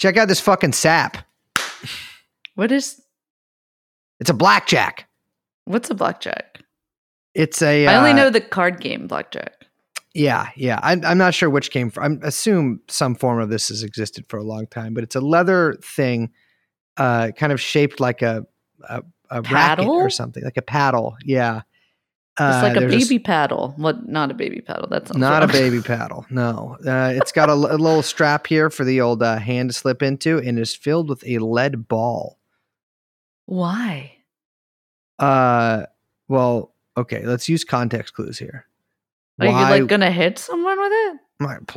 Check out this fucking sap. What is It's a blackjack. what's a blackjack? It's a. I only uh, know the card game blackjack. Yeah, yeah. I, I'm not sure which came from. I assume some form of this has existed for a long time, but it's a leather thing, uh, kind of shaped like a a, a racket Paddle? or something, like a paddle. Yeah, It's Uh, like a there's baby paddle. What? Not a baby paddle. That's not a baby paddle. No, uh, It's got a little strap here for the old uh, hand to slip into, and is filled with a lead ball. Why? Uh, well, okay. Let's use context clues here. Are you like gonna hit someone with it?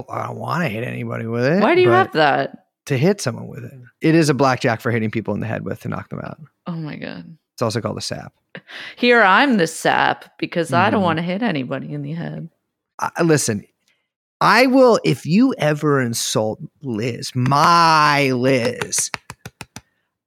I don't want to hit anybody with it. Why do you have that? to hit someone with it? It is a blackjack for hitting people in the head with to knock them out. Oh my god. It's also called a sap. Here I'm the sap because I don't Mhm. want to hit anybody in the head. Listen, I will if you ever insult Liz, my Liz.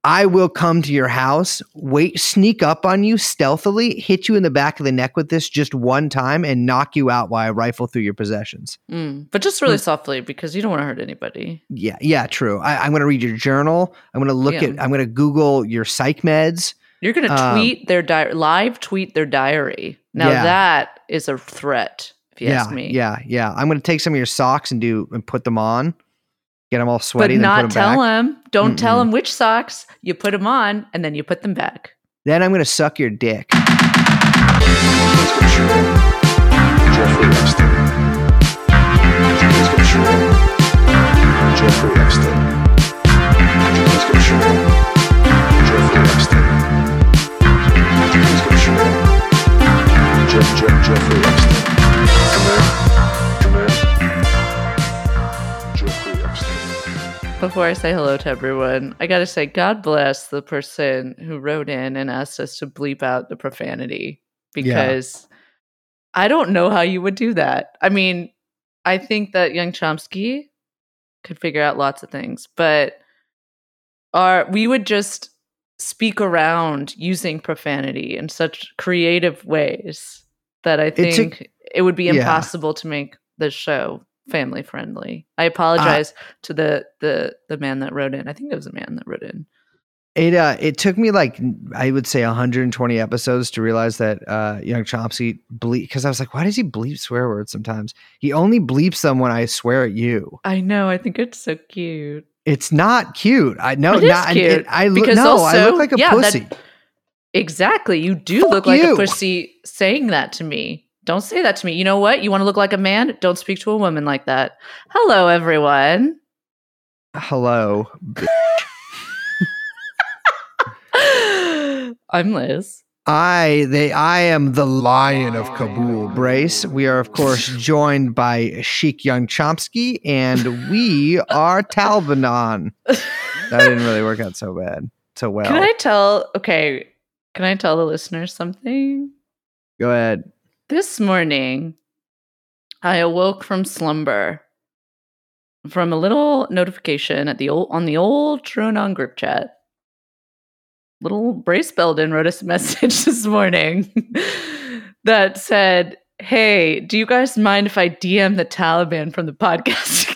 I will come to your house, wait, sneak up on you stealthily, hit you in the back of the neck with this just one time, and knock you out while I rifle through your possessions. Mm. But just really softly because you don't want to hurt anybody. Yeah, yeah, true. I, I'm going to read your journal. I'm going to look Yeah. at. I'm going to Google your psych meds. You're gonna Um, tweet their di- live tweet their diary. Now Yeah. that is a threat, if you yeah, ask me. yeah, yeah. I'm going to take some of your socks and do and put them on, get them all sweaty, then not put them tell back. them. Don't tell Mm-mm. them which socks. You put them on and then you put them back. Then I'm going to suck your dick. James Ventura, Jeffrey Epstein. Jeffrey Epstein. Before I say hello to everyone, I got to say, God bless the person who wrote in and asked us to bleep out the profanity because I don't know how you would do that. I mean, I think that young Chomsky could figure out lots of things, but our, we would just speak around using profanity in such creative ways that I think it would be yeah. impossible to make the show family friendly. I apologize to the the the man that wrote in. I think it was a man that wrote in. It uh, it took me like I would say 120 episodes to realize that uh, young Chomsky bleep because I was like, why does he bleep swear words sometimes? He only bleeps them when I swear at you. I know. I think it's so cute. It's not cute. I know. It is not, cute, It, I because no, I look like a yeah, that- pussy. Exactly. You do Fuck look like you. a pussy saying that to me. Don't say that to me. You know what? You want to look like a man? Don't speak to a woman like that. Hello, everyone. Hello. I'm Liz. I they I am the Lion of Kabul. Brace. We are of course joined by Sheik Young Chomsky, and we are Talbanon. That didn't really work out so bad, so well. Can I tell? Okay. Can I tell the listeners something? Go ahead. This morning, I awoke from slumber from a little notification at the old on the old TrueAnon group chat. Little Brace Belden wrote us a message this morning that said, "Hey, do you guys mind if I DM the Taliban from the podcast account?"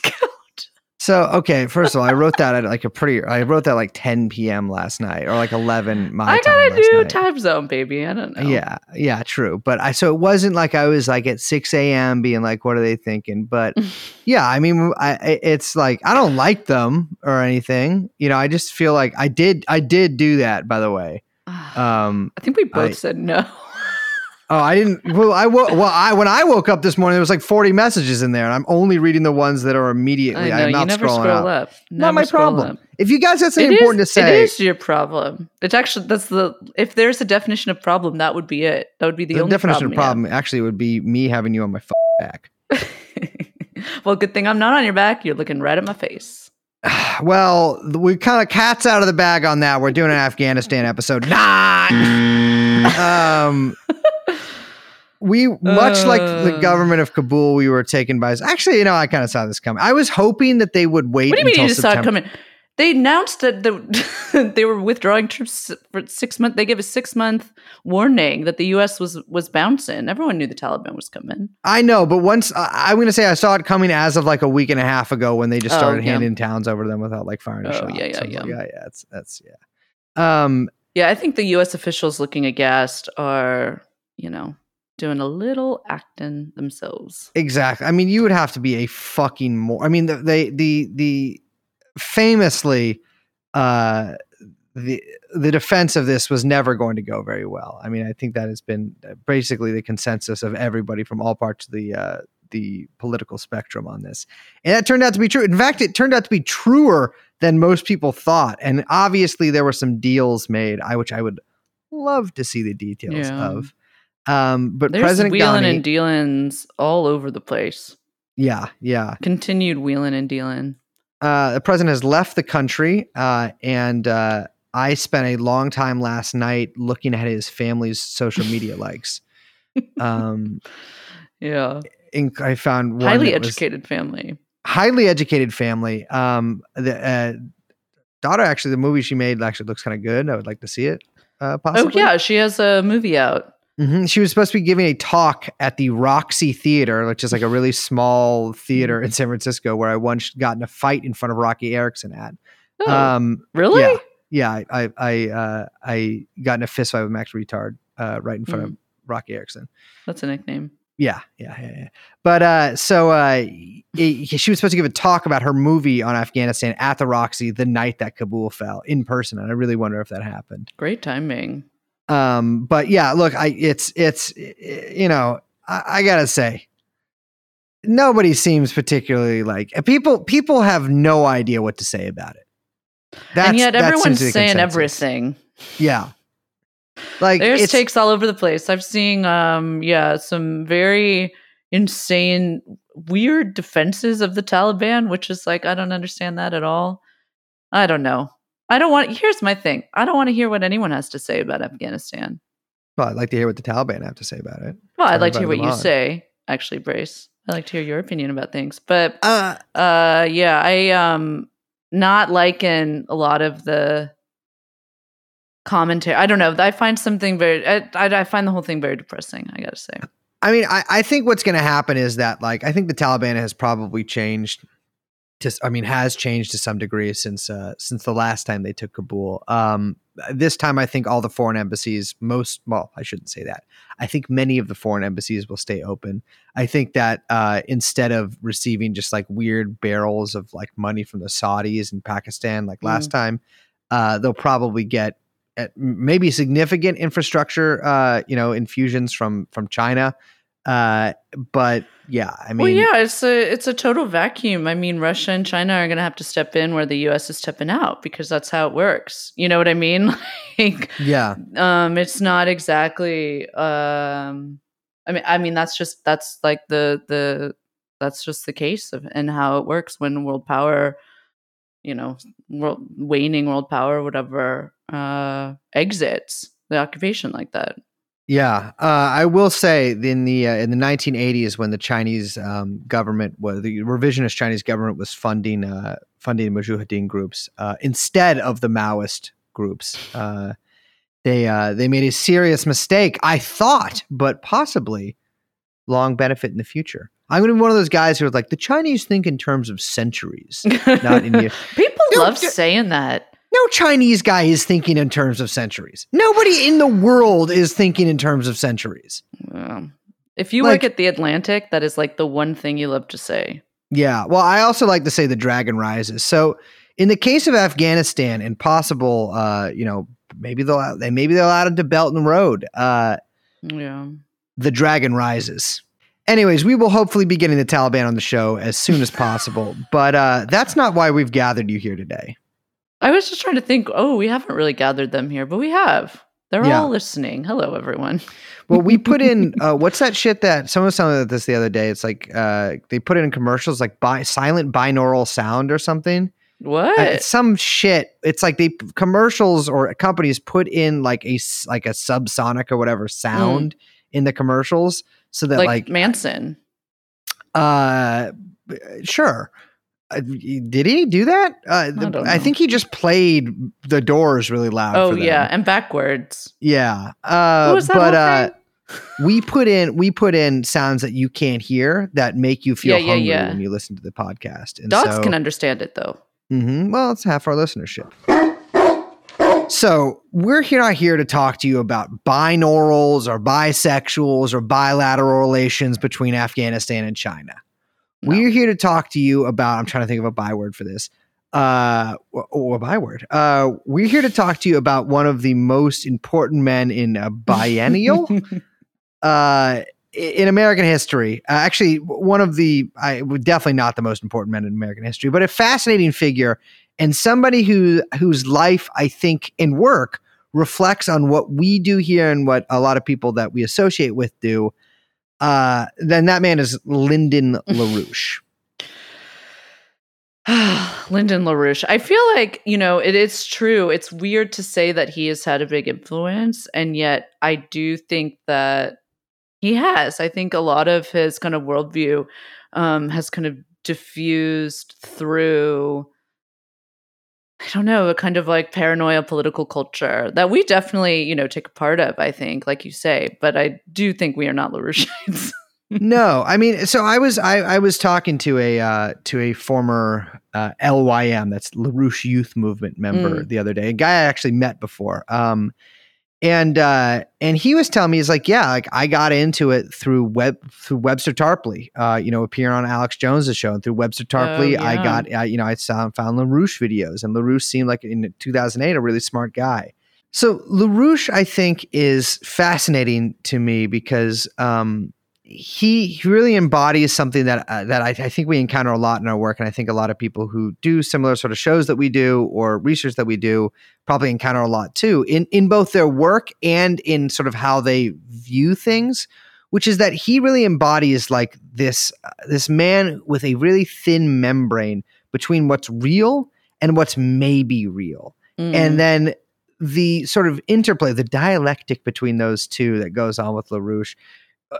So okay, first of all, I wrote that at like a pretty. I wrote that like 10 p.m. last night, or like 11 my I got a new night. time zone, baby. I don't know. Yeah, yeah, true. But I so it wasn't like I was like at 6 a.m. being like, what are they thinking? But yeah, I mean, I I- it's like I don't like them or anything. You know, I just feel like I did I did do that. By the way, um, I think we both I- said no. oh, I didn't. Well, I wo- well, I when I woke up this morning, there was like 40 messages in there, and I'm only reading the ones that are immediately. I know I'm you not never scrolling scroll up. up. Not my problem. up. If you guys have something It is- important to say, It is your problem. It's actually that's the if there's a definition of problem, that would be it. That would be the, the only definition of problem. problem actually would be me having you on my f- back. well, good thing I'm not on your back. You're looking right at my face. Well, th- we kind of cats out of the bag on that. We're doing an Afghanistan episode. Nine. um, we much like the Uh. government of Kabul, we were taken by. Actually, you know, I kind of saw this coming. I was hoping that they would wait What do you mean you just saw it coming? they announced that the, they were withdrawing troops for six months. They gave a six month warning that the U.S. was was bouncing. Everyone knew the Taliban was coming. I know, but once I I'm going to say I saw it coming as of like a week and a half ago when they just Oh, started yeah. handing towns over to them without like firing a Oh, shot. yeah, yeah, So it's like, yeah. yeah, yeah. That's that's yeah. Um, Yeah, I think the U.S. officials looking aghast are, you know, doing a little acting themselves. Exactly. I mean, you would have to be a fucking more. I mean, the the the, the famously, uh, the the defense of this was never going to go very well. I mean, I think that has been uh, basically the consensus of everybody from all parts of the uh, the political spectrum on this, and that turned out to be true. In fact, it turned out to be truer than most people thought. And obviously, there were some deals made, I which I would love to see the details Yeah. of. Um, but There's President wheeling Ghani, and dealings all over the place. yeah, yeah. Continued wheeling and dealing. uh, the president has left the country, uh, and uh, I spent a long time last night looking at his family's social media likes. Um, Yeah, in, I found highly educated family. highly educated family. Um, the uh, daughter, actually, the movie she made actually looks kind of good. I would like to see it. Uh, possibly. Oh yeah, she has a movie out. Hmm She was supposed to be giving a talk at the Roxy Theater, which is like a really small theater in San Francisco, where I once got in a fight in front of Roky Erickson at. Oh, Um, really? yeah. yeah, I I I, uh, I got in a fist fight with Max Retard uh, right in front of Roky Erickson. That's a nickname. Yeah, yeah, yeah, yeah. But uh, so uh, it- she was supposed to give a talk about her movie on Afghanistan at the Roxy the night that Kabul fell in person, and I really wonder if that happened. Great timing. Um, but yeah, look, I it's it's you know I, I gotta say. Nobody seems particularly like people. People have no idea what to say about it. and yet everyone's to be the saying consensus. everything. Yeah, like There's takes all over the place. I've seen um yeah, some very insane weird defenses of the Taliban, which is like I don't understand that at all. I don't know. I don't want here's my thing. I don't want to hear what anyone has to say about Afghanistan. Well, I'd like to hear what the Taliban have to say about it. Well, Tell I'd like to hear what you on. say, actually, Brace. I'd like to hear your opinion about things. But Uh, uh yeah, I um not liking a lot of the commentary. I don't know. I find something very I, I, I find the whole thing very depressing, I got to say. I mean, I, I think what's going to happen is that, like, I think the Taliban has probably changed. To, I mean, has changed to some degree since uh, since the last time they took Kabul. Um, this time, I think all the foreign embassies, most well, I shouldn't say that. I think many of the foreign embassies will stay open. I think that uh, instead of receiving just like weird barrels of like money from the Saudis and Pakistan, like last time, uh, they'll probably get at maybe significant infrastructure, uh, you know, infusions from from China. Uh, but yeah, I mean, well, yeah, it's a it's a total vacuum. I mean, Russia and China are going to have to step in where the U.S. is stepping out because that's how it works. You know what I mean? like, yeah, um, it's not exactly. Um, I mean, I mean that's just that's like the the that's just the case of and how it works when world power, you know, world waning world power, whatever, uh, exits the occupation like that. Yeah. Uh, I will say in the uh, in the 1980s when the Chinese um, government was the revisionist Chinese government was funding uh, funding Mujahideen groups uh, instead of the Maoist groups. Uh, they uh, they made a serious mistake, I thought, but possibly long benefit in the future. I'm going to be one of those guys who are like the Chinese think in terms of centuries. Not in the- People love saying that. No Chinese guy is thinking in terms of centuries. Nobody in the world is thinking in terms of centuries. If you Like- work at the Atlantic, that is like the one thing you love to say. Yeah. Well, I also like to say the dragon rises. So, in the case of Afghanistan and possible, uh, you know, maybe they'll they maybe they'll add it to Belt and Road. Uh, Yeah. the dragon rises. Anyways, we will hopefully be getting the Taliban on the show as soon as possible. But uh, that's not why we've gathered you here today. I was just trying to think, oh, we haven't really gathered them here, but we have. They're Yeah. all listening. Hello, everyone. Well, we put in uh, what's that shit that someone was telling me this the other day? It's like uh, they put it in commercials like bi- silent binaural sound or something. What? Uh, it's some shit. It's like they commercials or companies put in like a like a subsonic or whatever sound in the commercials so that like, like, Manson. uh sure Uh, did he do that? Uh, the- don't I, think he just played the Doors really loud. oh for them. yeah, and backwards. yeah. Uh, What was that but uh, we put in we put in sounds that you can't hear that make you feel Yeah, yeah, hungry yeah. when you listen to the podcast. And Dogs so, can understand it though. Mhm. Well, it's half our listenership. So we're here not here to talk to you about binaurals or bisexuals or bilateral relations between Afghanistan and China. No. We're here to talk to you about. I'm trying to think of a byword for this. Uh, or, or a byword. Uh, we're here to talk to you about one of the most important men in a biennial uh, in American history. Uh, actually, one of the I definitely not the most important men in American history, but a fascinating figure and somebody who whose life I think and work reflects on what we do here and what a lot of people that we associate with do. Uh, then that man is Lyndon LaRouche. Lyndon LaRouche. I feel like, you know, it is true. It's weird to say that he has had a big influence. And yet I do think that he has. I think a lot of his kind of worldview um, has kind of diffused through, I don't know, a kind of like paranoia political culture that we definitely, you know, take a part of, I think, like you say. But I do think we are not LaRoucheites. no, I mean, so I was I, I was talking to a uh, to a former uh, LYM, that's LaRouche Youth Movement member, the other day, a guy I actually met before. Um, and uh, and he was telling me he's like, yeah, like I got into it through web through Webster Tarpley, uh, you know, appearing on Alex Jones's show, and through Webster Tarpley, I yeah. got uh, you know I found found LaRouche videos, and LaRouche seemed like in 2008 a really smart guy. So LaRouche, I think, is fascinating to me because um, he he really embodies something that uh, that I, I think we encounter a lot in our work, and I think a lot of people who do similar sort of shows that we do or research that we do probably encounter a lot too in in both their work and in sort of how they view things. Which is that he really embodies like this uh, this man with a really thin membrane between what's real and what's maybe real Mm. and then the sort of interplay, the dialectic between those two that goes on with LaRouche Uh,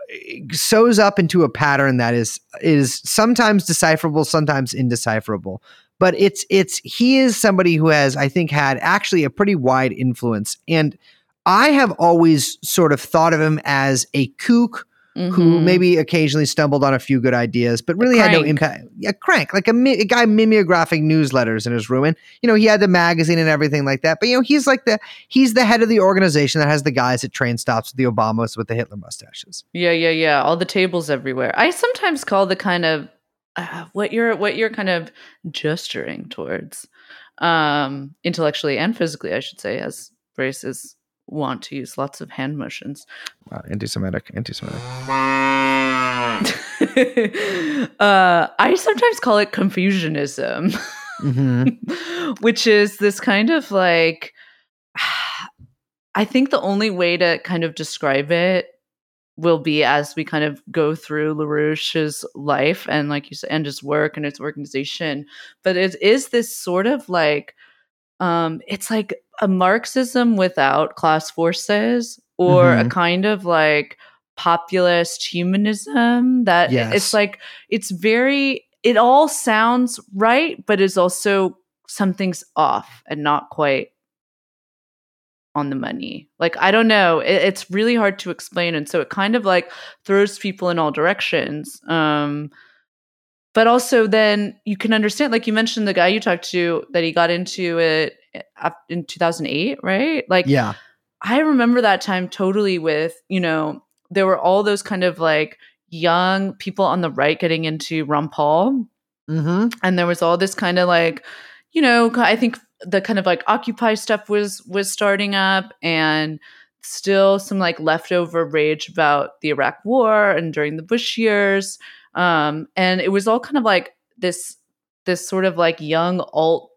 sews up into a pattern that is is sometimes decipherable, sometimes indecipherable. But it's it's he is somebody who has, I think, had actually a pretty wide influence. And I have always sort of thought of him as a kook who Mhm. maybe occasionally stumbled on a few good ideas, but really had no impact. A crank, like a, mi- a guy mimeographing newsletters in his room, and you know he had the magazine and everything like that. But you know he's like the he's the head of the organization that has the guys at train stops with the Obamas with the Hitler mustaches. Yeah, yeah, yeah. All the tables everywhere. I sometimes call the kind of uh, what you're what you're kind of gesturing towards, um, intellectually and physically, I should say, as braces want to use lots of hand motions. Wow, anti-Semitic, anti-Semitic. uh, I sometimes call it Confucianism. hmm which is this kind of like I think the only way to kind of describe it will be as we kind of go through LaRouche's life and like you said and his work and its organization. But it is this sort of like um it's like a Marxism without class forces or a Mhm. kind of like populist humanism that Yes. it's like it's very it all sounds right but is also something's off and not quite on the money like i don't know it, it's really hard to explain and so it kind of like throws people in all directions um but also then you can understand like you mentioned the guy you talked to that he got into it up in 2008 right like Yeah, I remember that time totally with, you know, there were all those kind of like young people on the right getting into Ron Paul. hmm And there was all this kind of like, you know, I think the kind of like Occupy stuff was was starting up and still some like leftover rage about the Iraq war and during the Bush years. Um, and it was all kind of like this this sort of like young alt,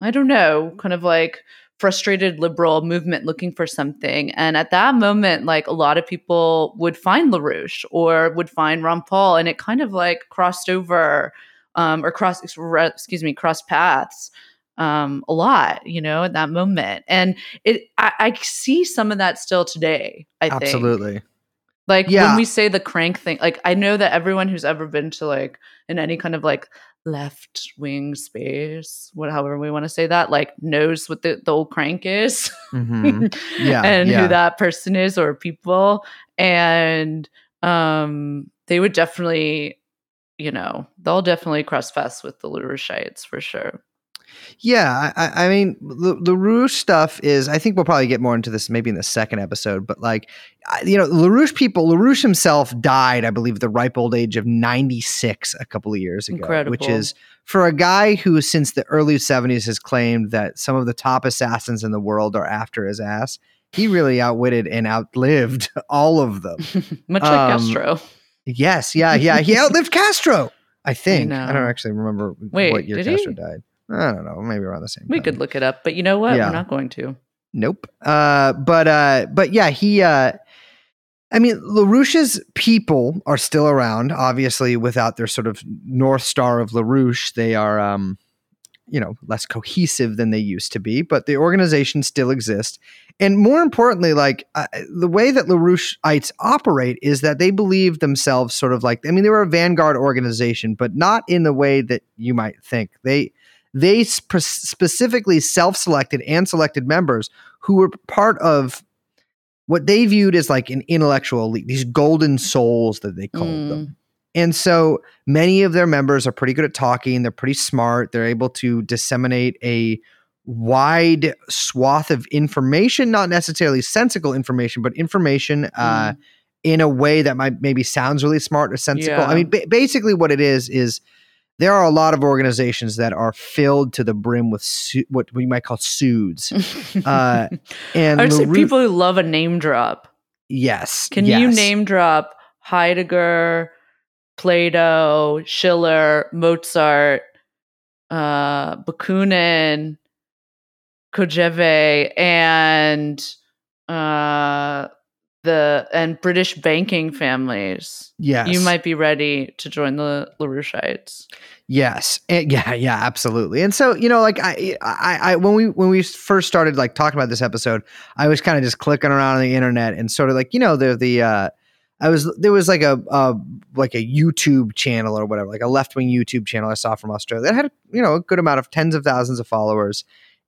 I don't know, kind of like frustrated liberal movement looking for something. And at that moment, like a lot of people would find LaRouche or would find Ron Paul, and it kind of like crossed over um, or cross, excuse me, cross paths um, a lot, you know, at that moment. And it, I, I see some of that still today. I think. Like Yeah. when we say the crank thing, like I know that everyone who's ever been to like in any kind of like left wing space, what however we want to say that, like knows what the, the old crank is. Mhm. Yeah, and yeah. who that person is or people. And um they would definitely, you know, they'll definitely cross paths with the LaRoucheites for sure. Yeah, I, I I mean, the, LaRouche stuff is, I think we'll probably get more into this maybe in the second episode, but like, you know, LaRouche people, LaRouche himself died, I believe, at the ripe old age of 96 a couple of years ago, which is for a guy who, since the early 70s, has claimed that some of the top assassins in the world are after his ass. He really outwitted and outlived all of them. Much like Um, Castro. Yes, yeah, yeah. He outlived Castro, I think. I, know. don't actually remember Wait, what year did he? Castro died. I don't know, maybe around the same We time. could look it up, but you know what? Yeah. We're not going to. Nope. Uh, but uh, but yeah, he. Uh, I mean, LaRouche's people are still around. Obviously, without their sort of north star of LaRouche, they are, um, you know, less cohesive than they used to be. But the organization still exists, and more importantly, like uh, the way that LaRoucheites operate is that they believe themselves sort of like. I mean, they were a vanguard organization, but not in the way that you might think. They they sp- specifically self-selected and selected members who were part of what they viewed as like an intellectual elite, these golden souls that they called Mm. them. And so many of their members are pretty good at talking, they're pretty smart, they're able to disseminate a wide swath of information, not necessarily sensical information, but information uh, Mm. in a way that might maybe sounds really smart or sensical. I mean, ba- basically, what it is is there are a lot of organizations that are filled to the brim with su- what we might call suits. Uh, and I would say LaRou- people who love a name drop. yes, Can you name drop Heidegger, Plato, Schiller, Mozart, uh, Bakunin, Kojève, and uh, the and British banking families? Yes, You might be ready to join the LaRoucheites. Yes. And yeah, yeah, absolutely. And so, you know, like I, I, I, when we, when we first started like talking about this episode, I was kind of just clicking around on the internet and sort of like, you know, the, the, uh, I was, there was like a, uh, like a YouTube channel or whatever, like a left wing YouTube channel I saw from Australia that had, you know, a good amount of tens of thousands of followers.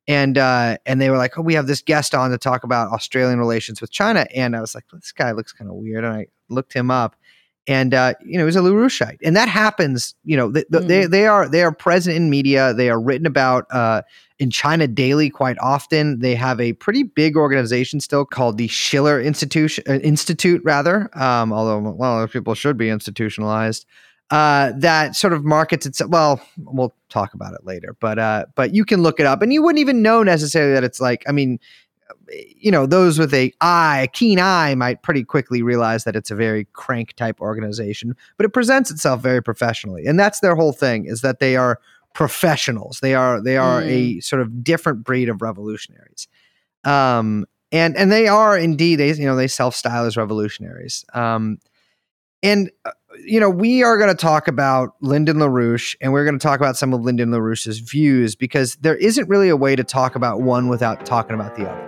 And, uh, and they were like, oh, we have this guest on to talk about Australian relations with China. And I was like, this guy looks kind of weird. And I looked him up and uh, you know he's a LaRoucheite, and that happens. You know, th- th- they Mm. they are they are present in media. They are written about uh, in China daily quite often. They have a pretty big organization still called the Schiller Institution uh, Institute, rather. Um, although well, those people should be institutionalized. Uh, that sort of markets itself. Well, we'll talk about it later, but uh, but you can look it up, and you wouldn't even know necessarily that it's like. I mean, you know, those with a eye, a keen eye, might pretty quickly realize that it's a very crank type organization, but it presents itself very professionally, and that's their whole thing: is that they are professionals. They are they are a sort of different breed of revolutionaries, um, and and they are indeed they you know they self style as revolutionaries, um, and. You know, we are going to talk about Lyndon LaRouche and we're going to talk about some of Lyndon LaRouche's views because there isn't really a way to talk about one without talking about the other.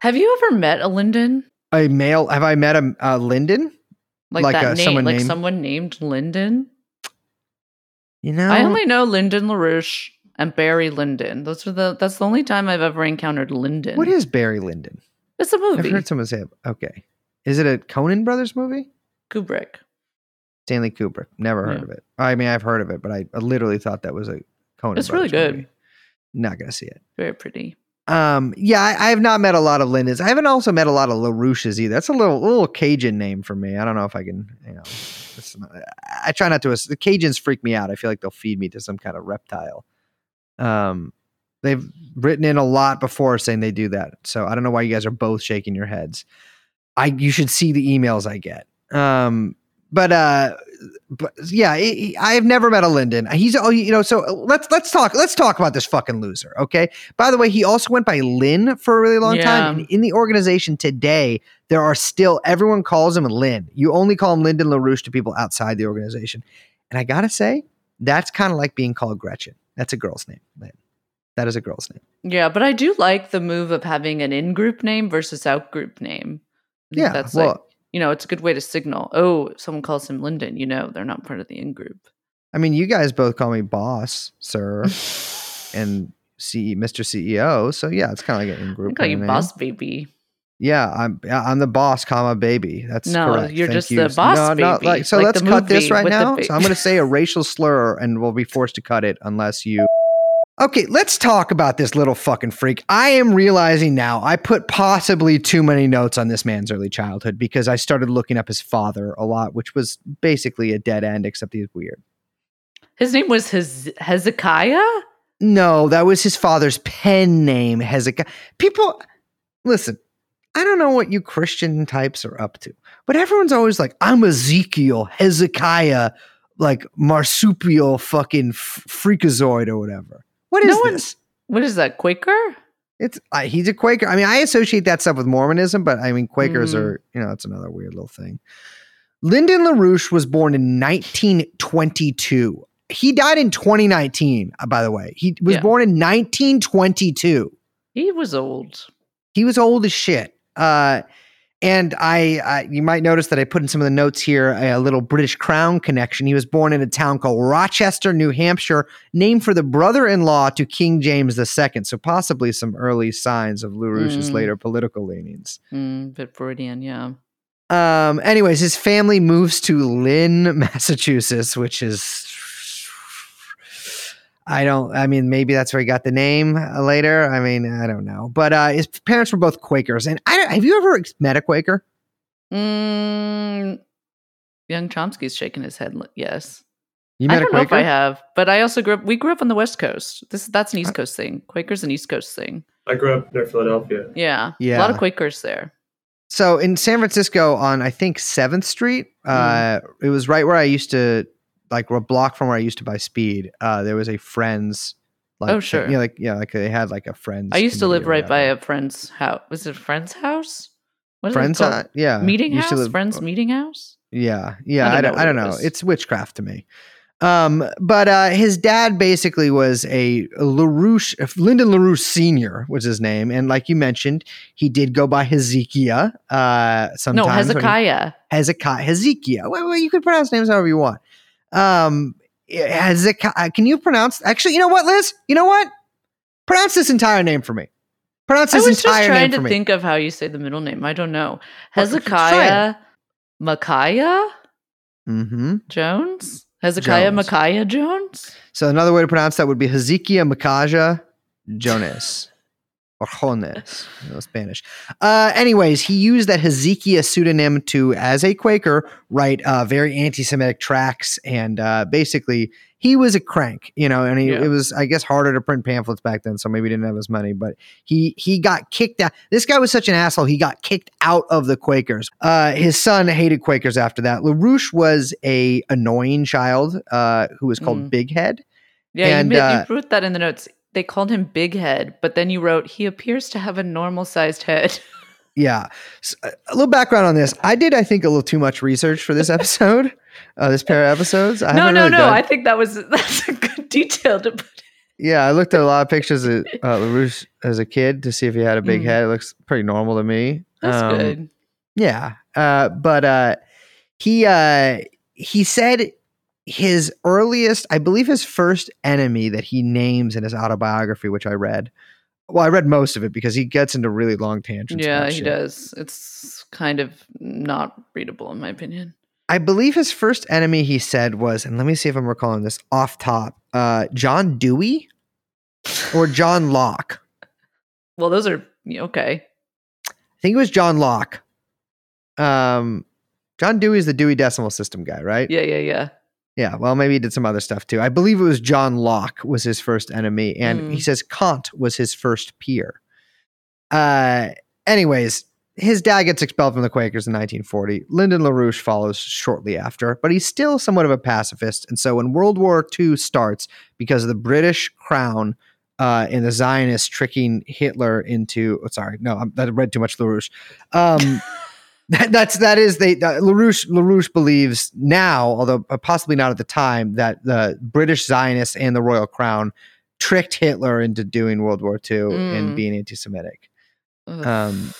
Have you ever met a Lyndon? A male? Have I met a uh, Lyndon? Like, Like, that uh, name, someone like named- someone named Lyndon? You know, I only know Lyndon LaRouche and Barry Lyndon. Those are the that's the only time I've ever encountered Lyndon. what is Barry Lyndon? it's a I've heard someone say, it. okay, is it a Coen Brothers movie? Kubrick. Stanley Kubrick. Never heard Yeah. of it. I mean, I've heard of it, but I, I literally thought that was a Coen. It's really good. movie. Not gonna see it. Very pretty. Um, yeah, I, I have not met a lot of Lyndons. I haven't also met a lot of LaRouches either. That's a little little Cajun name for me. I don't know if I can, you know. not- I try not to. The Cajuns freak me out. I feel like they'll feed me to some kind of reptile. Um, they've written in a lot before saying they do that. So I don't know why you guys are both shaking your heads. I you should see the emails I get. Um, but uh, but yeah, I've never met a Lyndon. He's oh, you know. So let's let's talk. Let's talk about this fucking loser. Okay. By the way, he also went by Lynn for a really long Yeah. time. And in the organization today, there are still everyone calls him Lynn. You only call him Lyndon LaRouche to people outside the organization. And I gotta say, that's kind of like being called Gretchen. That's a girl's name. Lynn. That is a girl's name. Yeah, but I do like the move of having an in-group name versus out-group name. Yeah. that's well, like you know, it's a good way to signal. Oh, someone calls him Lyndon. You know, they're not part of the in-group. I mean, you guys both call me boss, sir, and C- Mr. CEO. So yeah, it's kind of like an in-group. call you name. boss baby. Yeah, I'm I'm the boss, comma baby. That's No, correct. you're Thank just you. the boss no, No, baby, like, so like let's cut this right now. So I'm going to say a racial slur, and we'll be forced to cut it unless you. Okay, let's talk about this little fucking freak. I am realizing now I put possibly too many notes on this man's early childhood because I started looking up his father a lot, which was basically a dead end, except he's weird. His name was Hez- Hezekiah. No, that was his father's pen name, Hezekiah. People, listen, I don't know what you Christian types are up to, but everyone's always like, I'm Ezekiel, Hezekiah, like marsupial fucking f- freakazoid or whatever. What is No this? What is that? Quaker? It's uh, he's a Quaker. I mean, I associate that stuff with Mormonism, but I mean, Quakers Mm. are you know it's another weird little thing. Lyndon LaRouche was born in 1922. He died in 2019. uh, by the way, he was Yeah. born in 1922. He was old. He was old as shit. Uh, and I, I, you might notice that I put in some of the notes here a, little British Crown connection. He was born in a town called Rochester, New Hampshire, named for the brother-in-law to King James II. So possibly some early signs of LaRouche's Mm. later political leanings. Mm, bit Freudian, yeah. Um, anyways, his family moves to Lynn, Massachusetts, which is. I don't. I mean, maybe that's where he got the name uh, later. I mean, I don't know. But uh, his parents were both Quakers, and I have you ever met a Quaker? Mm, young Chomsky's shaking his head. Yes. You I met a don't know if I have, but I also grew up. We grew up on the West Coast. This that's an East Coast thing. Quakers an East Coast thing. I grew up near Philadelphia. Yeah, yeah, a lot of Quakers there. So in San Francisco, on I think Seventh Street, uh, it was right where I used to, like a block from where I used to buy speed. Uh, there was a friends. Like, Oh, sure. You know, like yeah, like they had like a friends. I used to live right by a friend's house. Was it a friend's house? What is friends. it uh, yeah, meeting house. live- friends meeting house. Yeah, yeah. I I don't don't, know I don't it know. It's witchcraft to me. Um, but uh, his dad basically was a Larouche, Lyndon Larouche Senior was his name, and like you mentioned, he did go by Hezekiah. Uh, sometimes No, when he- Hezekiah. Hezekiah, Hezekiah. Well, well, you can pronounce names however you want. Um, Hezekiah. Can you pronounce? Actually, you know what, Liz? You know what? Pronounce this entire name for me. Pronounce I this was just entire trying name to think of how you say the middle name. I don't know. It. Hezekiah Micaiah hmm Jones? Hezekiah Jones. Micaiah Jones? So another way to pronounce that would be Hezekiah Makaja Jonas. Or Jones, you know, Spanish. Uh, anyways, he used that Hezekiah pseudonym to, as a Quaker, write uh, very anti-Semitic tracts, and uh, basically he was a crank, you know. And he, Yeah. it was, I guess, harder to print pamphlets back then, so maybe he didn't have as many. But he he got kicked out. This guy was such an asshole. He got kicked out of the Quakers. Uh, his son hated Quakers after that. Larouche was a annoying child uh, who was called Mm. Big Head. Yeah, And, you, made, uh, you wrote that in the notes. They called him Big Head, but then you wrote he appears to have a normal sized head. Yeah. a little background on this. I did, I think, a little too much research for this episode, uh, this pair of episodes. I no, no, really no. done- I think that was that's a good detail to put. yeah, I looked at a lot of pictures of uh, LaRouche as a kid to see if he had a big Mm. head. It looks pretty normal to me. That's Um, good. Yeah. Uh, but uh, he uh, he said his earliest, I believe his first enemy that he names in his autobiography, which I read. Well, I read most of it because he gets into really long tangents. Yeah, he shit. does. It's kind of not readable in my opinion. I believe his first enemy he said was, and let me see if I'm recalling this off top, uh, John Dewey or John Locke. Well, those are okay. I think it was John Locke. Um, John Dewey is the Dewey Decimal System guy, right? Yeah, yeah, yeah. Yeah. Well, maybe he did some other stuff too. I believe it was John Locke was his first enemy, and he Mm. says Kant was his first peer. Uh, anyways, his dad gets expelled from the Quakers in 1940. Lyndon LaRouche follows shortly after, but he's still somewhat of a pacifist. And so when World War II starts, because of the British crown uh, and the Zionists tricking Hitler into, oh, sorry, no, I'm, I read too much LaRouche. Um, that, that's that is they uh, LaRouche LaRouche believes now, although possibly not at the time, that the British Zionists and the Royal Crown tricked Hitler into doing World War II and Mm. being anti-Semitic. Ugh. Um,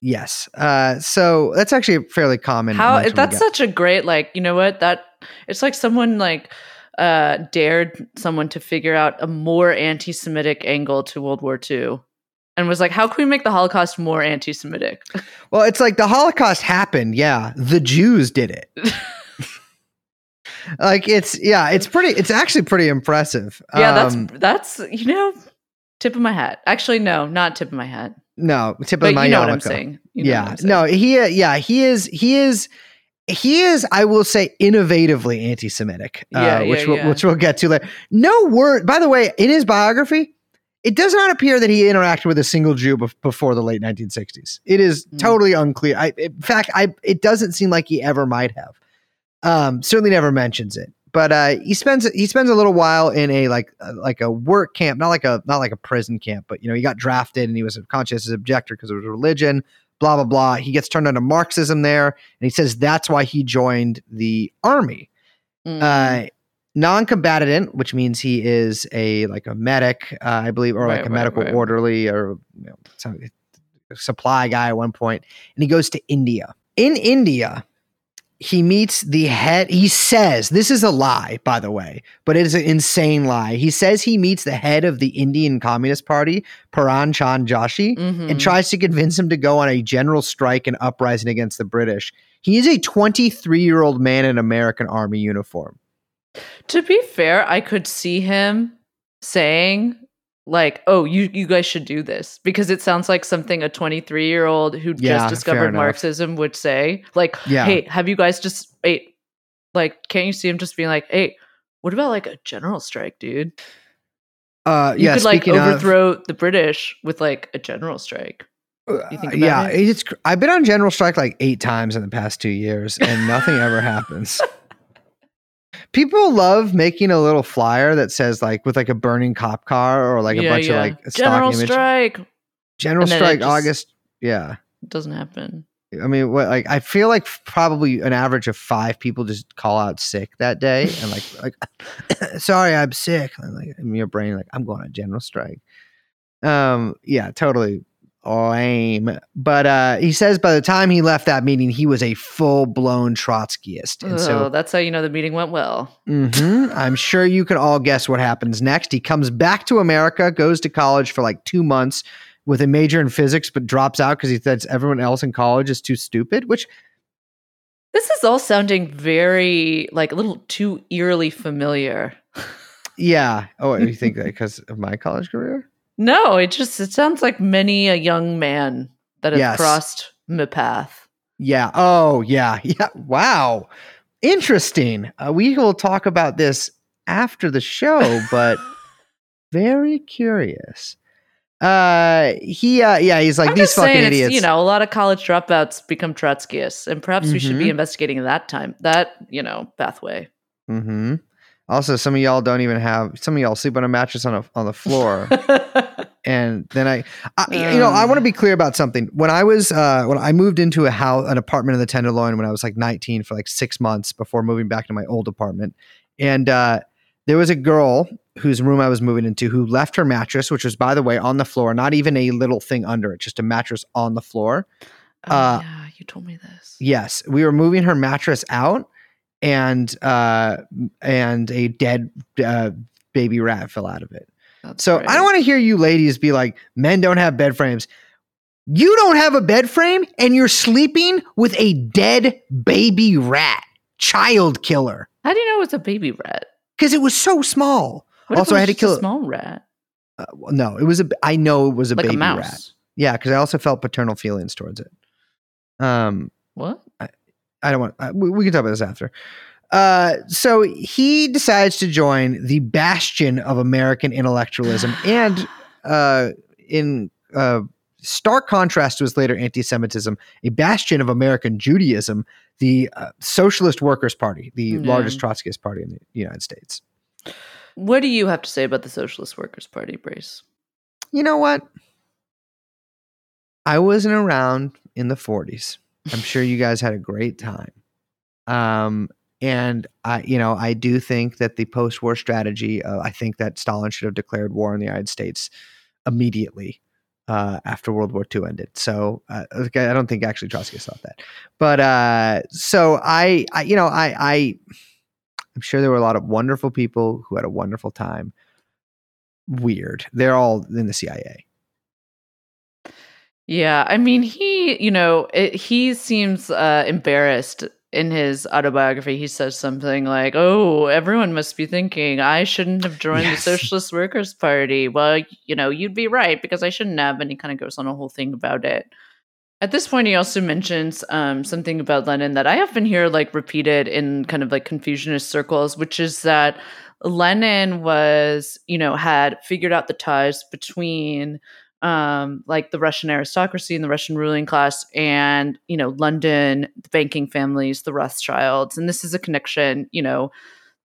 yes. Uh, so that's actually fairly common. How that's such a great like you know what that it's like someone like uh dared someone to figure out a more anti-Semitic angle to World War II and was like, how can we make the Holocaust more anti-Semitic? well, it's like the Holocaust happened. Yeah, the Jews did it. like it's yeah, it's pretty. It's actually pretty impressive. yeah, Um, that's that's you know tip of my hat. Actually, no, not tip of my hat. no tip of But my you know what I'm saying. You know yeah, I'm saying. no, he uh, yeah he is he is he is I will say innovatively anti-Semitic, uh, Yeah, which yeah, we'll, yeah. which we'll get to later. No word. By the way, in his biography, it does not appear that he interacted with a single Jew bef- before the late 1960s. It is Mm. totally unclear. I, in fact, I it doesn't seem like he ever might have. Um, certainly never mentions it. But uh, he spends he spends a little while in a like uh, like a work camp, not like a not like a prison camp, but you know he got drafted and he was a conscientious objector because it was religion. Blah blah blah. He gets turned on to Marxism there, and he says that's why he joined the army Mm. uh, non-combatant, which means he is a like a medic, uh, I believe, or like a right, medical right. orderly or you know, some supply guy at one point, and he goes to India. In India, he meets the head. He says this is a lie, by the way, but it is an insane lie. He says he meets the head of the Indian Communist Party, Puran Chand Joshi, Mhm. and tries to convince him to go on a general strike and uprising against the British. He is a 23 year old man in American Army uniform. To be fair, I could see him saying like, "Oh, you you guys should do this," because it sounds like something a 23-year-old who Yeah, just discovered. Marxism would say. Like, Yeah. "Hey, have you guys just hey, like can't you see him just being like, "Hey, what about like a general strike, dude? Uh, You yeah, could like speaking of- overthrow the British with like a general strike." You think Uh, yeah, it? it's. I've been on general strike like eight times in the past two years, and nothing ever happens. People love making a little flyer that says like with like a burning cop car or like a Yeah, bunch yeah. of like stock general image. strike General And then it strike August. Yeah, doesn't happen. I mean, what like I feel like probably an average of five people just call out sick that day, and like like sorry, I'm sick. And like in your brain, like I'm going on general strike. Um, yeah, totally lame. But uh, he says by the time he left that meeting, he was a full blown Trotskyist, and oh, so that's how you know the meeting went well. Mhm. I'm sure you can all guess what happens next. He comes back to America, goes to college for like two months with a major in physics, but drops out because he thinks everyone else in college is too stupid. Which This is all sounding very like a little too eerily familiar. Yeah. Oh, you think that because of my college career? No, it just it sounds like many a young man that has Yes. crossed my path. Yeah. Oh, yeah. Yeah. Wow. Interesting. Uh, we will talk about this after the show, but very curious. Uh, he, uh, yeah, he's like I'm these fucking idiots. you know, a lot of college dropouts become Trotskyists, and perhaps we should be Mhm. investigating that time, that you know, pathway. hmm Also, some of y'all don't even have. Some of y'all sleep on a mattress on a on the floor. and then I, I you know, I want to Um. be clear about something. When I was uh, when I moved into a house, an apartment in the Tenderloin when I was like 19 for like six months before moving back to my old apartment, and uh, there was a girl whose room I was moving into who left her mattress, which was by the way on the floor, not even a little thing under it, just a mattress on the floor. oh, uh, yeah, you told me this. Yes, we were moving her mattress out, and uh, and a dead uh, baby rat fell out of it. That's So great. I don't want to hear you ladies be like, men don't have bed frames. You don't have a bed frame, and you're sleeping with a dead baby rat, child killer, How do you know it's a baby rat? because it was so small. What Also, I had to kill a it. small rat, Uh, well, no, it was a. I know it was a like baby a rat. Yeah, because I also felt paternal feelings towards it. Um, What? I don't want. Uh, we, we can talk about this after. Uh, so he decides to join the bastion of American intellectualism and uh, in uh, stark contrast to his later anti Semitism, a bastion of American Judaism, the uh, Socialist Workers' Party, the Yeah. largest Trotskyist party in the United States. What do you have to say about the Socialist Workers' Party, Brace? You know what? I wasn't around in the 40s. I'm sure you guys had a great time. Um, and I, you know, I do think that the post-war strategy. Uh, I think that Stalin should have declared war on the United States immediately uh, after World War II ended. So uh, I don't think actually Trotsky thought that. But uh, so I, I, you know, I, I, I'm sure there were a lot of wonderful people who had a wonderful time. Weird. They're all in the CIA. Yeah, I mean, he, you know, it, he seems uh, embarrassed in his autobiography. He says something like, "Oh, everyone must be thinking I shouldn't have joined Yes. the Socialist Workers' Party." Well, you know, you'd be right because I shouldn't have. And he kind of goes on a whole thing about it. At this point, he also mentions um, something about Lenin that I often hear like repeated in kind of like Confucianist circles, which is that Lenin was, you know, had figured out the ties between um, like the Russian aristocracy and the Russian ruling class, and you know, London, the banking families, the Rothschilds, and this is a connection, you know,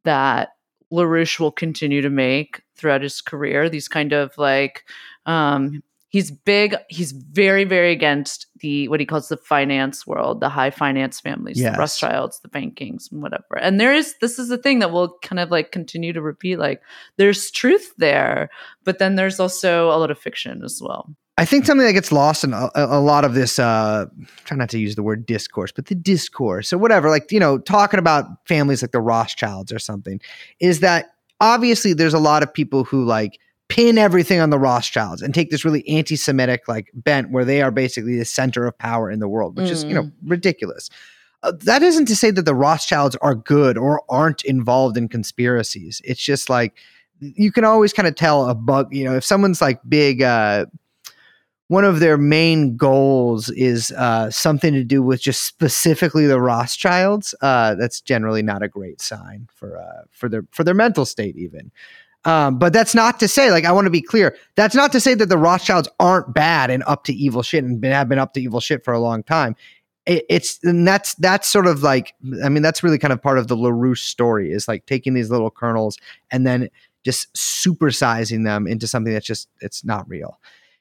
that LaRouche will continue to make throughout his career. These kind of like, um, he's big, he's very, very against the what he calls the finance world, the high finance families, Yes. the Rothschilds, the bankings, and whatever. And there is this is a thing that we'll kind of like continue to repeat. Like, there's truth there, but then there's also a lot of fiction as well. I think something that gets lost in a, a lot of this, uh, try not to use the word discourse, but the discourse or whatever, like, you know, talking about families like the Rothschilds or something, is that obviously there's a lot of people who like pin everything on the Rothschilds and take this really anti Semitic like bent where they are basically the center of power in the world, which is, you know, ridiculous. Uh, that isn't to say that the Rothschilds are good or aren't involved in conspiracies. It's just like, you can always kind of tell a bug, you know, if someone's like big, uh, one of their main goals is uh, something to do with just specifically the Rothschilds. Uh, that's generally not a great sign for uh, for their for their mental state, even. Um, but that's not to say, like, I want to be clear. That's not to say that the Rothschilds aren't bad and up to evil shit and been, have been up to evil shit for a long time. It, it's and that's that's sort of like, I mean, that's really kind of part of the Larouche story is like taking these little kernels and then just supersizing them into something that's just it's not real.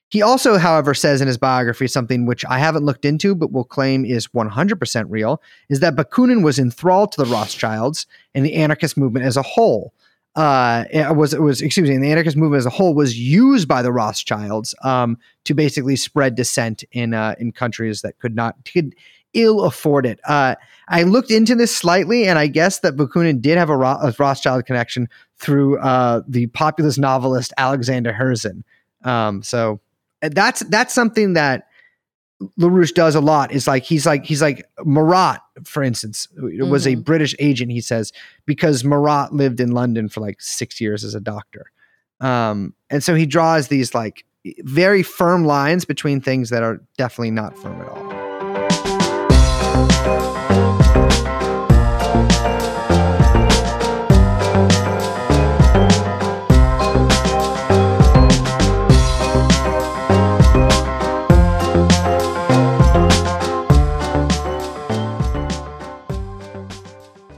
He also, however, says in his biography something which I haven't looked into, but will claim is 100% real, is that Bakunin was enthralled to the Rothschilds and the anarchist movement as a whole. Uh, was it was excuse me, the anarchist movement as a whole was used by the Rothschilds um, to basically spread dissent in uh, in countries that could not could ill afford it. Uh, I looked into this slightly, and I guess that Bakunin did have a, Ro- a Rothschild connection through uh, the populist novelist Alexander Herzen. Um, so that's that's something that LaRouche does a lot. Is like he's like he's like Marat, for instance, was a Mhm. British agent. He says because Marat lived in London for like six years as a doctor, um, and so he draws these like very firm lines between things that are definitely not firm at all.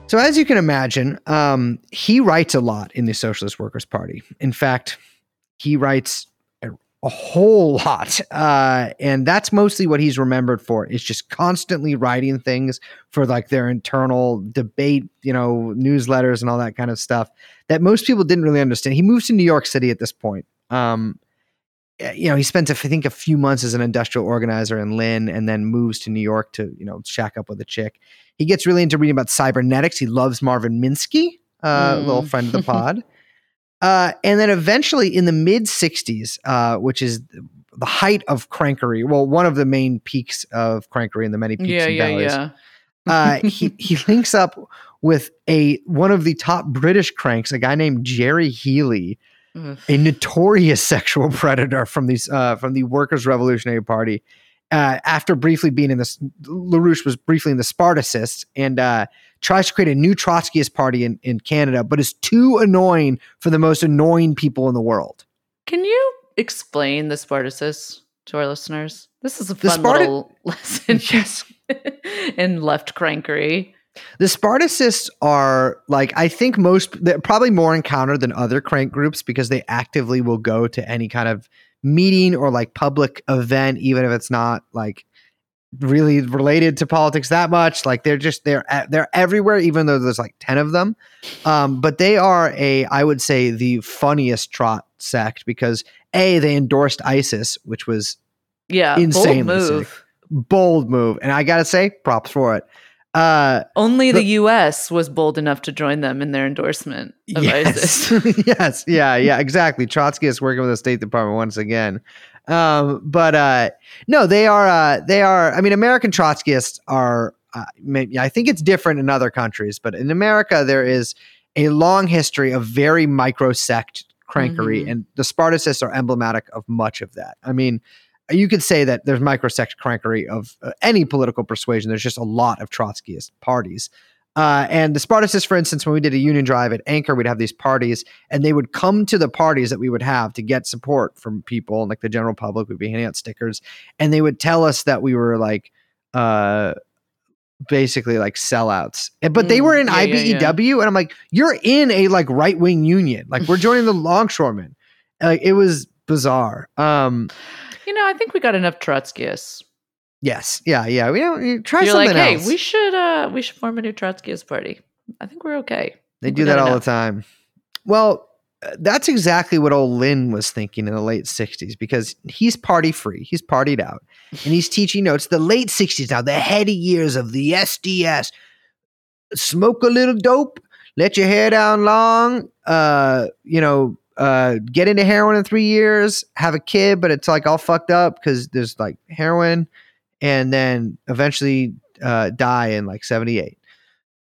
So, as you can imagine, um, he writes a lot in the Socialist Workers' Party. In fact, he writes a, a whole lot, uh, and that's mostly what he's remembered for. Is just constantly writing things for like their internal debate, you know, newsletters and all that kind of stuff that most people didn't really understand. He moves to New York City at this point. Um, you know, he spends, I think, a few months as an industrial organizer in Lynn, and then moves to New York to, you know, shack up with a chick. He gets really into reading about cybernetics. He loves Marvin Minsky, uh, Mm. little friend of the pod. uh, and then eventually in the mid 60s, uh, which is the height of crankery, well, one of the main peaks of crankery in the many peaks Yeah, and yeah, valleys, yeah. uh, he, he links up with a one of the top British cranks, a guy named Gerry Healy, Ugh. a notorious sexual predator from these uh, from the Workers' Revolutionary Party. Uh, after briefly being in this, LaRouche was briefly in the Spartacists and uh, tries to create a new Trotskyist party in, in Canada, but is too annoying for the most annoying people in the world. Can you explain the Spartacists to our listeners. This is a fun Sparta- little lesson Yes. in left crankery. The Spartacists are like I think most they're probably more encountered than other crank groups because they actively will go to any kind of meeting or like public event, even if it's not like really related to politics that much. Like they're just they're they're everywhere, even though there's like ten of them. Um, but they are a I would say the funniest trot sect because a they endorsed ISIS, which was Yeah, Insanely bold sick. move. bold move, and I gotta say props for it. Uh, Only the But- U.S. was bold enough to join them in their endorsement of yes. ISIS. yes. Yeah. Yeah. Exactly. Trotsky is working with the State Department once again. Um, but uh, no, they are. Uh, they are. I mean, American Trotskyists are. Uh, maybe, I think it's different in other countries, but in America, there is a long history of very micro sect crankery, Mhm. and the Spartacists are emblematic of much of that. I mean, you could say that there's microsect crankery of uh, any political persuasion. There's just a lot of Trotskyist parties. Uh, and the Spartacists, for instance, when we did a union drive at Anchor, we'd have these parties, and they would come to the parties that we would have to get support from people, and like the general public We'd be handing out stickers, and they would tell us that we were like, uh, basically like sellouts. But they Mm, were in yeah, yeah, yeah. IBEW, and I'm like, you're in a like right wing union, like we're joining the longshoremen. Like it was bizarre. Um, you know, I think we got enough Trotskyists. yes, yeah, yeah. We don't try You're something like, hey, else. we should uh we should form a new Trotskyist party. I think we're okay. They do that all enough. the time. Well, uh, that's exactly what old Lynn was thinking in the late 60s because he's party free. He's partied out. And he's teaching notes the late 60s now, the heady years of the SDS. Smoke a little dope, let your hair down long, uh, you know, uh, get into heroin in three years, have a kid, but it's like all fucked up because there's like heroin, and then eventually uh, die in like 78.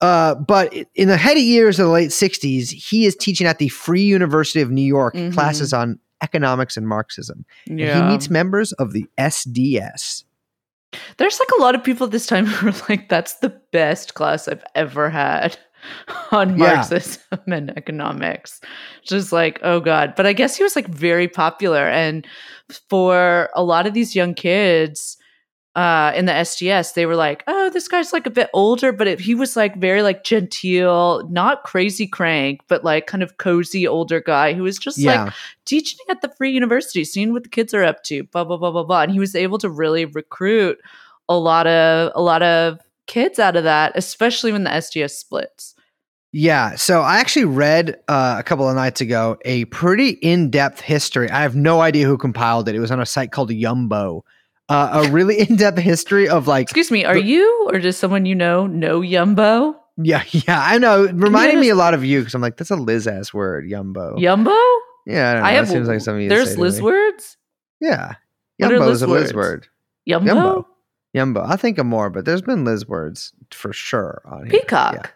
Uh, but in the heady years of the late 60s, he is teaching at the Free University of New York Mhm. classes on economics and Marxism. And he meets members of the SDS. There's like a lot of people at this time who are like, that's the best class I've ever had on Yeah. Marxism and economics. Just like, oh God. But I guess he was like very popular. And for a lot of these young kids uh, in the SDS, they were like, oh, this guy's like a bit older, but it, he was like very like genteel, not crazy crank, but like kind of cozy older guy who was just like teaching at the free university, seeing what the kids are up to, blah blah blah blah blah. And he was able to really recruit a lot of a lot of kids out of that, especially when the SDS splits. Yeah. So I actually read uh, a couple of nights ago a pretty in depth history. I have no idea who compiled it. It was on a site called Yumbo. Uh, a really in depth history of like, Excuse me, are The- you or does someone you know know Yumbo? yeah, yeah, I know. It reminded get me a lot of you because I'm like, that's a Liz ass word, Yumbo. Yumbo? Yeah, I don't know. I have it seems like something you There's Liz words. Yeah. Yumbo is a Liz word. Yumbo? Yumbo. Yumbo. I think of more, but there's been Liz words for sure on here. Peacock. Yeah.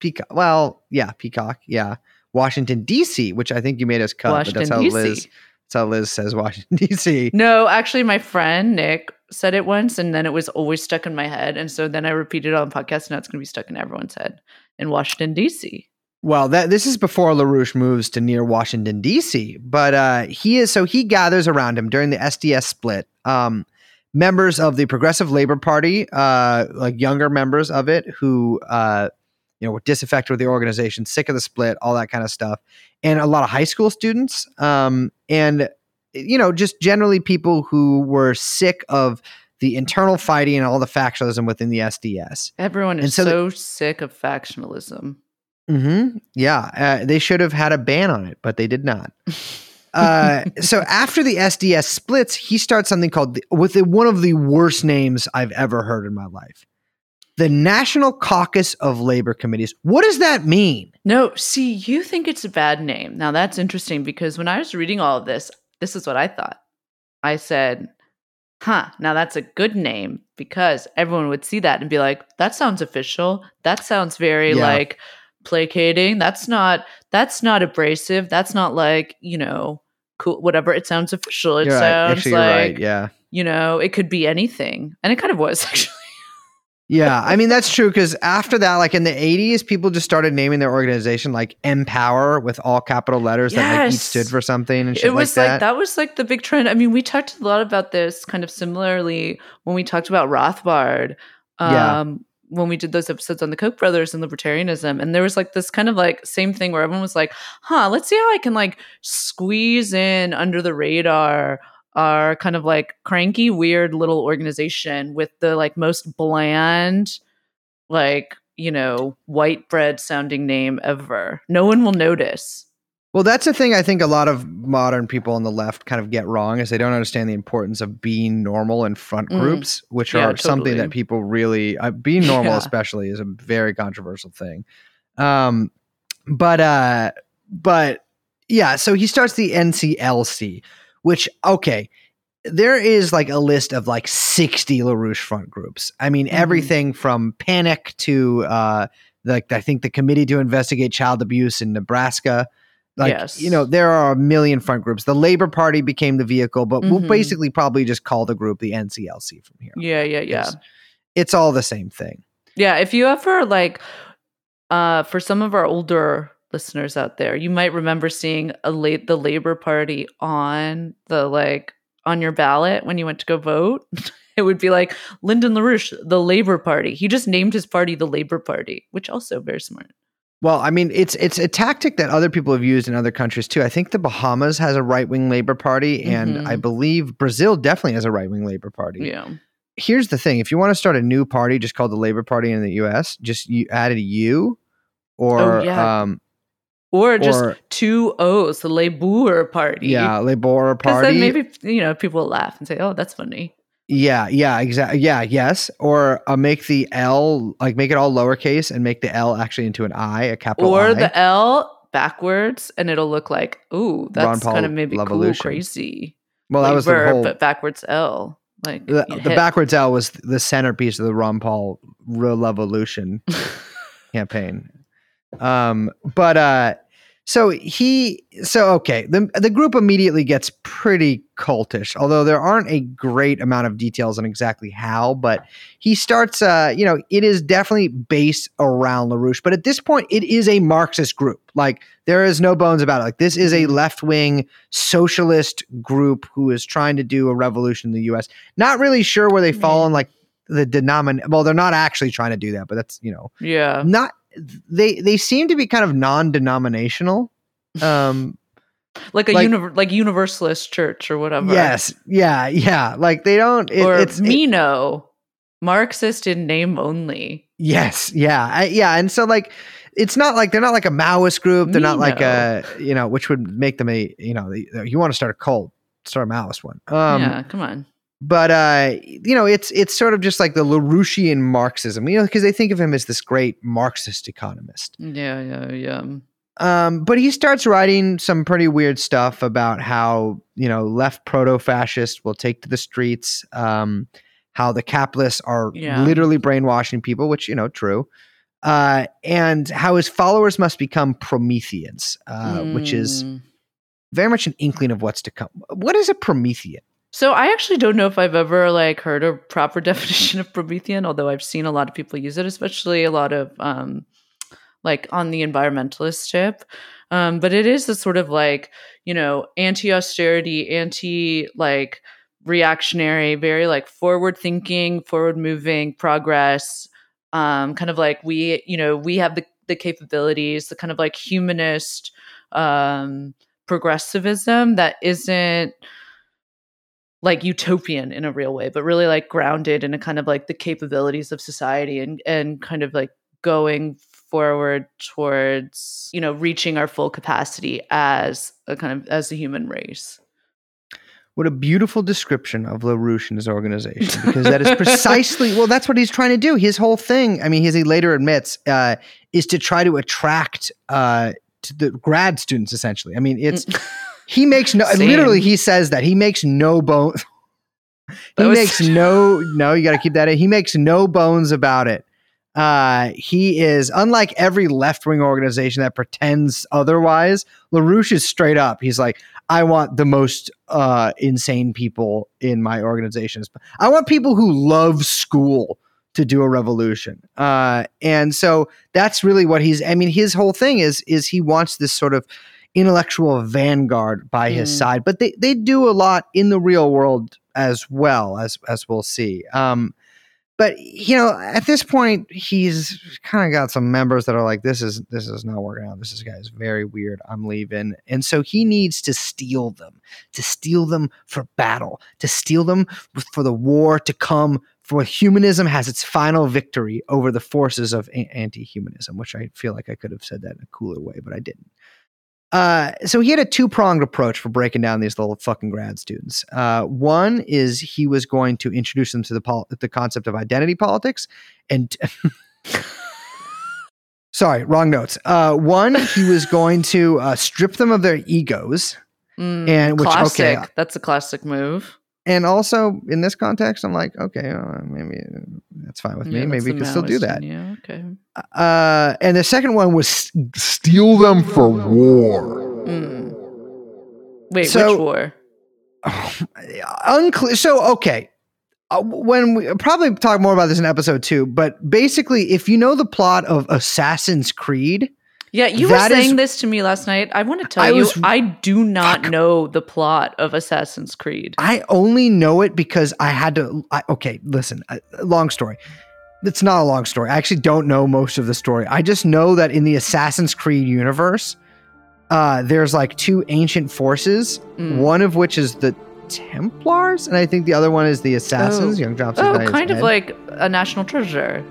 Peacock. Well, yeah, Peacock. Yeah. Washington, D.C., which I think you made us cut, Washington but that's how DC. Liz that's how Liz says Washington, D.C. No, actually, my friend Nick said it once, and then it was always stuck in my head, and so then I repeated it on the podcast. Now it's going to be stuck in everyone's head in Washington D.C. Well, that this is before LaRouche moves to near Washington, D.C. But uh, he is so he gathers around him during the SDS split. Um, members of the Progressive Labor Party, uh, like younger members of it, who uh, you know were disaffected with the organization, sick of the split, all that kind of stuff, and a lot of high school students, um, and you know just generally people who were sick of the internal fighting and all the factionalism within the SDS. Everyone And is so so, the- sick of factionalism. hmm Yeah, uh, they should have had a ban on it, but they did not. Uh, so after the SDS splits, he starts something called the, with the, one of the worst names I've ever heard in my life, the National Caucus of Labor Committees. What does that mean? No, see, you think it's a bad name. Now that's interesting because when I was reading all of this, this is what I thought. I said, huh, now that's a good name because everyone would see that and be like, that sounds official. That sounds very Yeah. like placating. That's not that's not abrasive. That's not like, you know, cool whatever. It sounds official. It You're right. sounds Actually, like right. Yeah. you know, it could be anything. And it kind of was actually. Yeah, I mean that's true because after that, like in the '80s, people just started naming their organization like Empower with all capital letters that like each stood for something and shit it was like like that. that. was like the big trend. I mean, we talked a lot about this kind of similarly when we talked about Rothbard. Um, Yeah. When we did those episodes on the Koch brothers and libertarianism. And there was like this kind of like same thing where everyone was like, huh, let's see how I can like squeeze in under the radar our kind of like cranky, weird little organization with the like most bland, like, you know, white bread sounding name ever. No one will notice. Well, that's the thing I think a lot of modern people on the left kind of get wrong is they don't understand the importance of being normal in front Mm. groups, which Yeah, are something that people really uh, being normal Yeah. especially is a very controversial thing. Um but uh but yeah, so he starts the NCLC, which okay, there is like a list of like 60 LaRouche front groups. I mean, Mhm. everything from Panic to uh like I think the Committee to Investigate Child Abuse in Nebraska. Like Yes. you know, there are a million front groups. The Labor Party became the vehicle, but we'll Mhm. basically probably just call the group the NCLC from here. Yeah, yeah, yeah. It's, it's all the same thing. Yeah, if you ever like uh for some of our older listeners out there, you might remember seeing a late the Labor Party on the like on your ballot when you went to go vote. it would be like Lyndon LaRouche, the Labor Party. He just named his party the Labor Party, which also very smart. Well, I mean, it's it's a tactic that other people have used in other countries too. I think the Bahamas has a right wing Labor Party, and Mhm. I believe Brazil definitely has a right wing Labor Party. Yeah. Here's the thing: if you want to start a new party, just called the Labor Party in the U.S., just you add a U, or Oh, yeah. um, Or just or two O's, the Labour Party. yeah, Labor Because Party. then maybe you know people will laugh and say, "Oh, that's funny." Yeah, yeah, exactly. Yeah, yes. Or uh, make the L like make it all lowercase and make the L actually into an I, a capital or I. the L backwards, and it'll look like, "Ooh, that's kind of maybe cool, crazy." well, that was the whole. but backwards L. Like the, the backwards L was the centerpiece of the Ron Paul Revolution campaign. Um, but uh, so he, so okay, the the group immediately gets pretty cultish, although there aren't a great amount of details on exactly how. But he starts, uh, you know, it is definitely based around LaRouche, but at this point, it is a Marxist group. Like there is no bones about it. Like this is a left wing socialist group who is trying to do a revolution in the U.S. Not really sure where they fall in like the denomin. Well, they're not actually trying to do that, but that's you know yeah. not they they seem to be kind of non-denominational um Like a like- univer- like universalist church or whatever. yes. Yeah yeah. Like they don't it, or it's it- Mino, Marxist in name only. yes. Yeah. I, yeah. And so like it's not like they're not like a maoist group. They're not like a you know which would make them a you know you want to start a cult start a maoist one. Um yeah, come on. But uh you know it's it's sort of just like the larouchian marxism you know because they think of him as this great marxist economist Yeah, yeah, yeah. Um, but he starts writing some pretty weird stuff about how you know left proto fascists will take to the streets, um, how the capitalists are Yeah. literally brainwashing people, which you know true, uh, and how his followers must become Prometheans, uh, which is Mm. very much an inkling of what's to come. What is a Promethean? So I actually don't know if I've ever like heard a proper definition of Promethean, although I've seen a lot of people use it, especially a lot of um like on the environmentalist tip. Um, but it is a sort of like, you know, anti-austerity, anti like reactionary, very like forward thinking, forward moving progress. Um, kind of like we, you know, we have the, the capabilities, the kind of like humanist um progressivism that isn't like utopian in a real way, but really like grounded in a kind of like the capabilities of society and and kind of like going forward towards you know reaching our full capacity as a kind of as a human race. What a beautiful description of LaRouche and his organization, because that is precisely, well, that's what he's trying to do. His whole thing, I mean, as he later admits, uh, is to try to attract uh, to the grad students, essentially. I mean, it's, he makes no, Same. literally, he says that. He makes no bones. he makes no, no, you got to keep that in. He makes no bones about it. Uh, he is unlike every left wing organization that pretends otherwise. LaRouche is straight up. He's like, I want the most uh, insane people in my organizations. I want people who love school to do a revolution. Uh, and so that's really what he's. I mean, his whole thing is is he wants this sort of intellectual vanguard by his Mm. side, but they they do a lot in the real world as well as as we'll see. Um, but you know, at this point, he's kind of got some members that are like, "This is this is not working out. This is guy is very weird. I'm leaving." And so he needs to steal them, to steal them for battle, to steal them for the war to come. For humanism has its final victory over the forces of anti-humanism, which I feel like I could have said that in a cooler way, but I didn't. Uh, so he had a two pronged approach for breaking down these little fucking grad students. Uh, one is he was going to introduce them to the pol- the concept of identity politics, and sorry, wrong notes. Uh, one, he was going to uh, strip them of their egos, Mm, And which- okay, classic. uh, That's a classic move. And also in this context, I'm like, okay, uh, maybe uh, that's fine with me. Yeah, maybe we can still do that. Yeah. Okay. Uh, and the second one was Steal them for war. Mm. Wait, So- which war? unclear. So okay, uh, when we probably talk more about this in episode two, but basically, if you know the plot of Assassin's Creed, Yeah, you were that is- saying this to me last night. I want to tell I you, was- I do not know the plot of Assassin's Creed. I only know it because I had to. I, okay, listen, uh, long story. It's not a long story. I actually don't know most of the story. I just know that in the Assassin's Creed universe, uh, there's like two ancient forces. Mm. One of which is the Templars, and I think the other one is the Assassins. Oh. Young Johnson's Oh, kind of head. like a national treasure.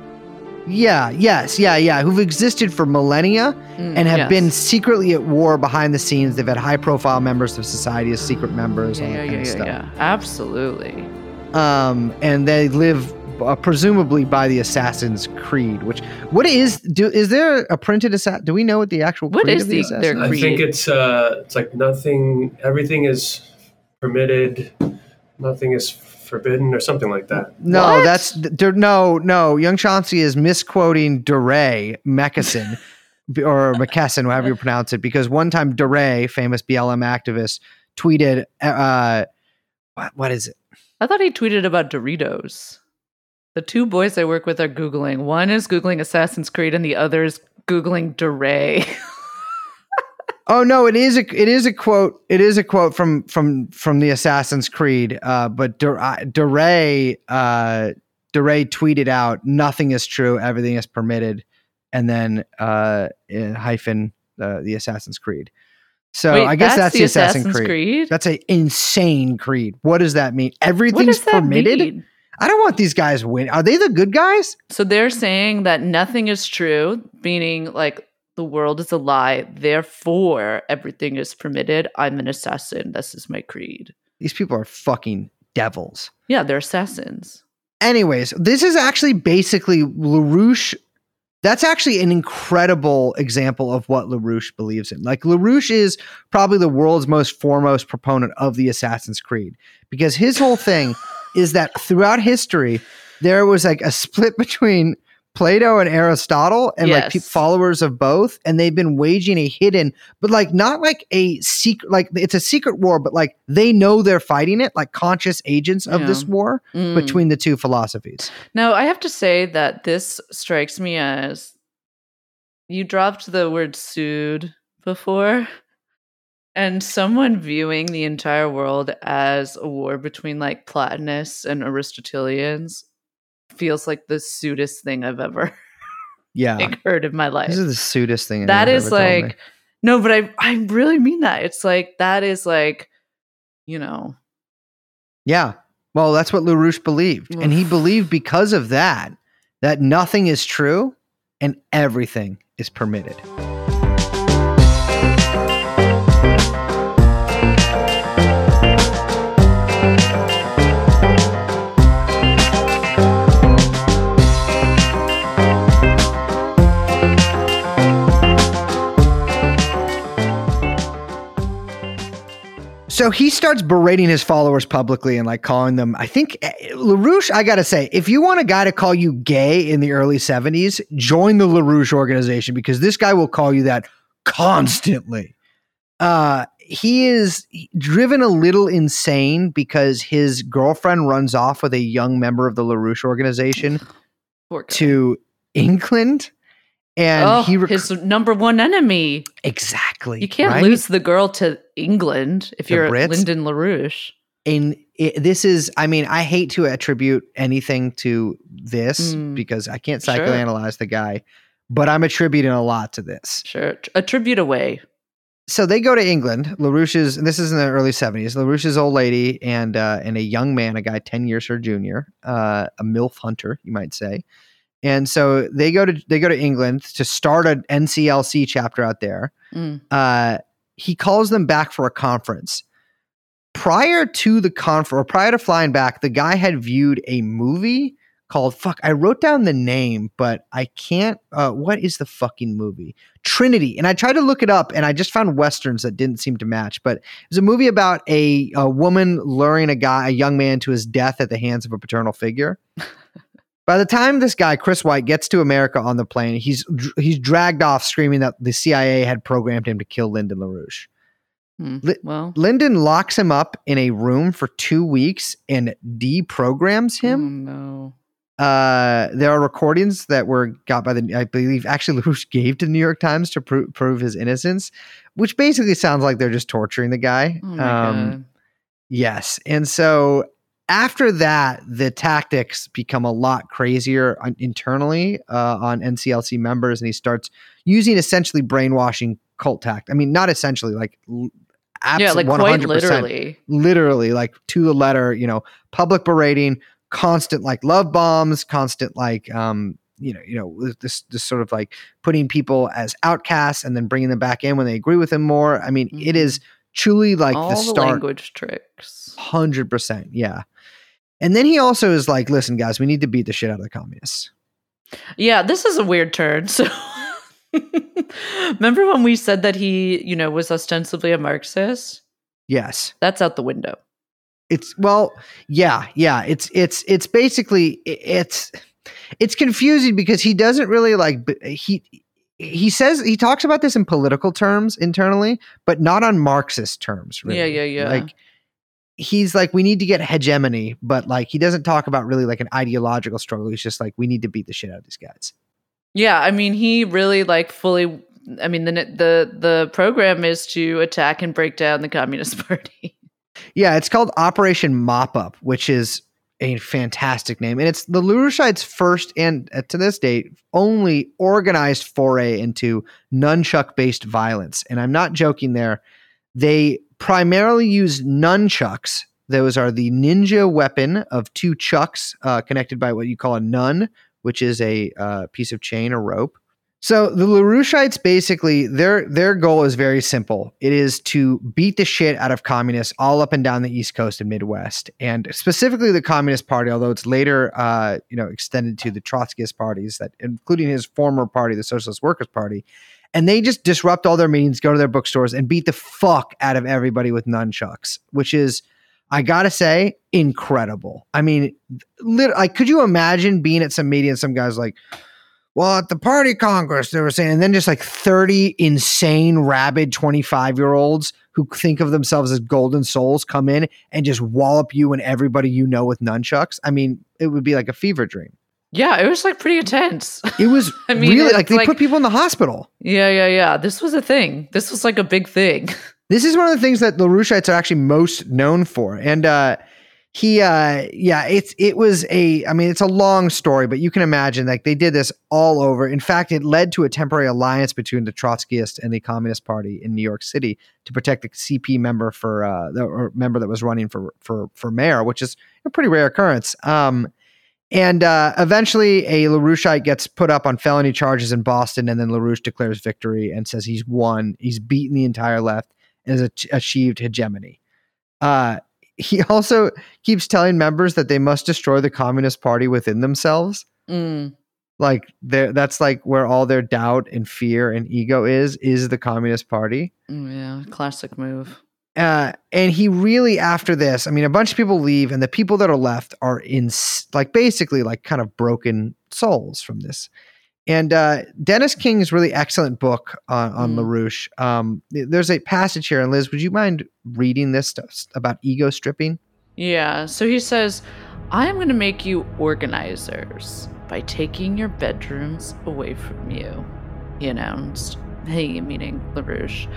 Yeah, yes, yeah, yeah. Who've existed for millennia Mm, and have yes. been secretly at war behind the scenes. They've had high profile members of society as secret members, Yeah, all that yeah, kind yeah, of stuff. yeah. Absolutely. Um, and they live uh, presumably by the Assassin's Creed. Which what is do is there a printed assassin? Do we know what the actual What creed is of the, the- their Assassin's I think it's uh, it's like nothing. Everything is permitted. Nothing is forbidden, or something like that. No, What? that's there. No, no. Young Chauncey is misquoting DeRay Mckesson or McKesson, however you pronounce it, because one time DeRay, famous BLM activist, tweeted, uh, what, what is it? I thought he tweeted about Doritos. The two boys I work with are Googling. One is Googling Assassin's Creed and the other is Googling DeRay. Oh no, it is a it is a quote. It is a quote from from from the Assassin's Creed. Uh, but Der- uh, DeRay uh, DeRay tweeted out, "Nothing is true. Everything is permitted," and then uh, hyphen uh, the Assassin's Creed. So Wait, I guess that's, the Assassin's, Assassin's Creed. Creed? That's an insane creed. What does that mean? Everything's that permitted. mean? I don't want these guys win. Are they the good guys? So they're saying that nothing is true, meaning like the world is a lie. Therefore, everything is permitted. I'm an assassin. This is my creed. These people are fucking devils. Yeah, they're assassins. Anyways, this is actually basically LaRouche. That's actually an incredible example of what LaRouche believes in. Like, LaRouche is probably the world's most foremost proponent of the Assassin's Creed because his whole thing is that throughout history, there was like a split between Plato and Aristotle and like pe- followers of both. And they've been waging a hidden, but like not like a secret, like it's a secret war, but like they know they're fighting it, like conscious agents of this war Mm. between the two philosophies. Now, I have to say that this strikes me as you dropped the word pseud before, and someone viewing the entire world as a war between like Platonists and Aristotelians feels like the pseudest thing I've ever Yeah. like, heard in my life. This is the pseudest thing. That is ever told me. like no, but I I really mean that. It's like that is like, you know, yeah. Well, that's what LaRouche believed. And he believed because of that, that nothing is true and everything is permitted. So he starts berating his followers publicly and like calling them. I think eh, LaRouche, I gotta say, if you want a guy to call you gay in the early 70s, join the LaRouche organization because this guy will call you that constantly. Uh, he is driven a little insane because his girlfriend runs off with a young member of the LaRouche organization to England, and oh, he rec- his number one enemy. exactly You can't right? lose the girl to England if The you're Brits? Lyndon LaRouche. and it, this is i mean i hate to attribute anything to this Mm. because i can't Sure. psychoanalyze the guy but i'm attributing a lot to this Sure. Attribute away. so they go to england larouche's and this is in the early 70s larouche's old lady and uh, and a young man a guy 10 years her junior uh, a milf hunter you might say and so they go to they go to england to start an nclc chapter out there Mm. uh, he calls them back for a conference. Prior to the conference, or prior to flying back, the guy had viewed a movie called "Fuck." I wrote down the name, but I can't. Uh, what is the fucking movie? Trinity. And I tried to look it up, and I just found westerns that didn't seem to match. But it was a movie about a, a woman luring a guy, a young man, to his death at the hands of a paternal figure. By the time this guy Chris White gets to America on the plane, he's he's dragged off screaming that the CIA had programmed him to kill Lyndon LaRouche. Hmm. Well, Lyndon locks him up in a room for two weeks and deprograms him. Oh, no. Uh, there are recordings that were got by the, I believe, actually LaRouche gave to the New York Times to pro- prove his innocence, which basically sounds like they're just torturing the guy. Oh Um. Yes. And so after that, the tactics become a lot crazier on- internally uh, on NCLC members, and he starts using essentially brainwashing cult tact. I mean, not essentially, like l- Yeah, like 100%, quite literally. literally, like to the letter. You know, public berating, constant like love bombs, constant like um, you know, you know, this this sort of like putting people as outcasts and then bringing them back in when they agree with him more. I mean, it Mhm. is truly like All the the, start language tricks. Hundred percent, yeah. And then he also is like, "Listen, guys, we need to beat the shit out of the communists." Yeah, this is a weird turn. So remember when we said that he, you know, was ostensibly a Marxist? Yes, That's out the window. it's well, yeah, yeah. It's it's it's basically it's it's confusing because he doesn't really like he he says he talks about this in political terms internally, but not on Marxist terms. Really. Yeah, yeah, yeah. Like he's like, we need to get hegemony, but like he doesn't talk about really like an ideological struggle. He's just like, we need to beat the shit out of these guys. Yeah, I mean, he really like fully. I mean, the the the program is to attack and break down the Communist Party. Yeah, it's called Operation Mop Up, which is a fantastic name. And it's the Larouchites' first and uh, to this date only organized foray into nunchuck based violence. And I'm not joking there. They primarily use nunchucks. Those are the ninja weapon of two chucks uh, connected by what you call a nun, which is a uh, piece of chain or rope. So the LaRouchites basically their their goal is very simple. It is to beat the shit out of communists all up and down the East Coast and Midwest, and specifically the Communist Party. Although it's later, uh, you know, extended to the Trotskyist parties, that including his former party, the Socialist Workers Party, and they just disrupt all their meetings, go to their bookstores, and beat the fuck out of everybody with nunchucks, which is. I gotta say, incredible. I mean, like, could you imagine being at some meeting and some guys like, well, at the party congress, they were saying, and then just like 30 insane, rabid 25 year olds who think of themselves as golden souls come in and just wallop you and everybody you know with nunchucks. I mean, it would be like a fever dream. Yeah, it was like pretty intense. It was I mean, really like they like- put people in the hospital. yeah, yeah, yeah. This was a thing. This was like a big thing. This is one of the things that the Larouchites are actually most known for. And uh he uh yeah, it's it was a I mean it's a long story, but you can imagine like they did this all over. In fact, it led to a temporary alliance between the Trotskyist and the Communist Party in New York City to protect the CP member for uh the or member that was running for for for mayor, which is a pretty rare occurrence. Um and uh, eventually, a LaRoucheite gets put up on felony charges in Boston, and then LaRouche declares victory and says he's won. He's beaten the entire left and has achieved hegemony. Uh, he also keeps telling members that they must destroy the Communist Party within themselves. Mm. Like that's like where all their doubt and fear and ego is is the Communist Party. Mm, Yeah, classic move. Uh, and he really after this, I mean, a bunch of people leave, and the people that are left are in like basically like kind of broken souls from this. And uh, Dennis King's really excellent book on, on Mm. LaRouche. Um, there's a passage here, and Liz, would you mind reading this stuff about ego stripping? Yeah, so he says, I am going to make you organizers. by taking your bedrooms away from you, he announced. He, meaning LaRouche.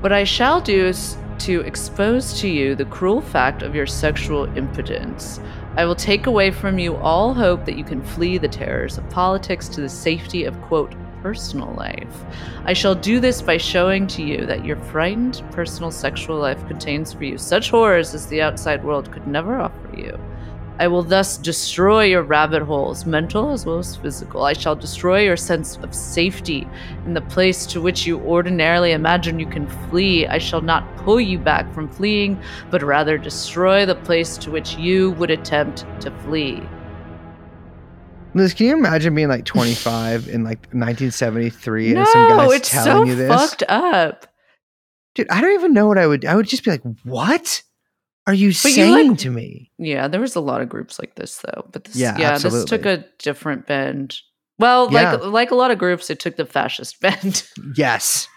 What I shall do is to expose to you the cruel fact of your sexual impotence. I will take away from you all hope that you can flee the terrors of politics to the safety of, quote, personal life. I shall do this by showing to you that your frightened personal sexual life contains for you such horrors as the outside world could never offer you. I will thus destroy your rabbit holes, mental as well as physical. I shall destroy your sense of safety in the place to which you ordinarily imagine you can flee. I shall not pull you back from fleeing, but rather destroy the place to which you would attempt to flee. Liz, can you imagine being like 25 in like 1973 no, and some guys it's telling so you this? fucked up. Dude, I don't even know what I would. I would just be like, "What are you But you, saying like- to me?" Yeah, there was a lot of groups like this though, but this, Yeah, yeah, this took a different bend. Well, Yeah. like like a lot of groups, it took the fascist bend. Yes.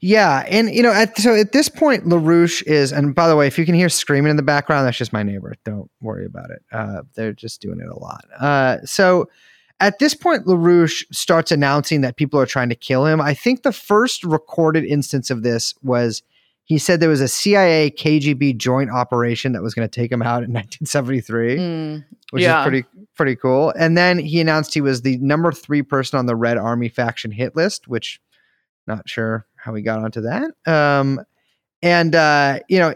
Yeah, and you know, at, so at this point, Larouche is, and by the way, if you can hear screaming in the background, that's just my neighbor. Don't worry about it. Uh, they're just doing it a lot. Uh, so at this point, Larouche starts announcing that people are trying to kill him. I think the first recorded instance of this was he said there was a CIA KGB joint operation that was going to take him out in 1973 Mm, which Yeah. is pretty pretty cool. And then he announced he was the number three person on the Red Army faction hit list, which not sure how he got onto that. Um, and uh, you know,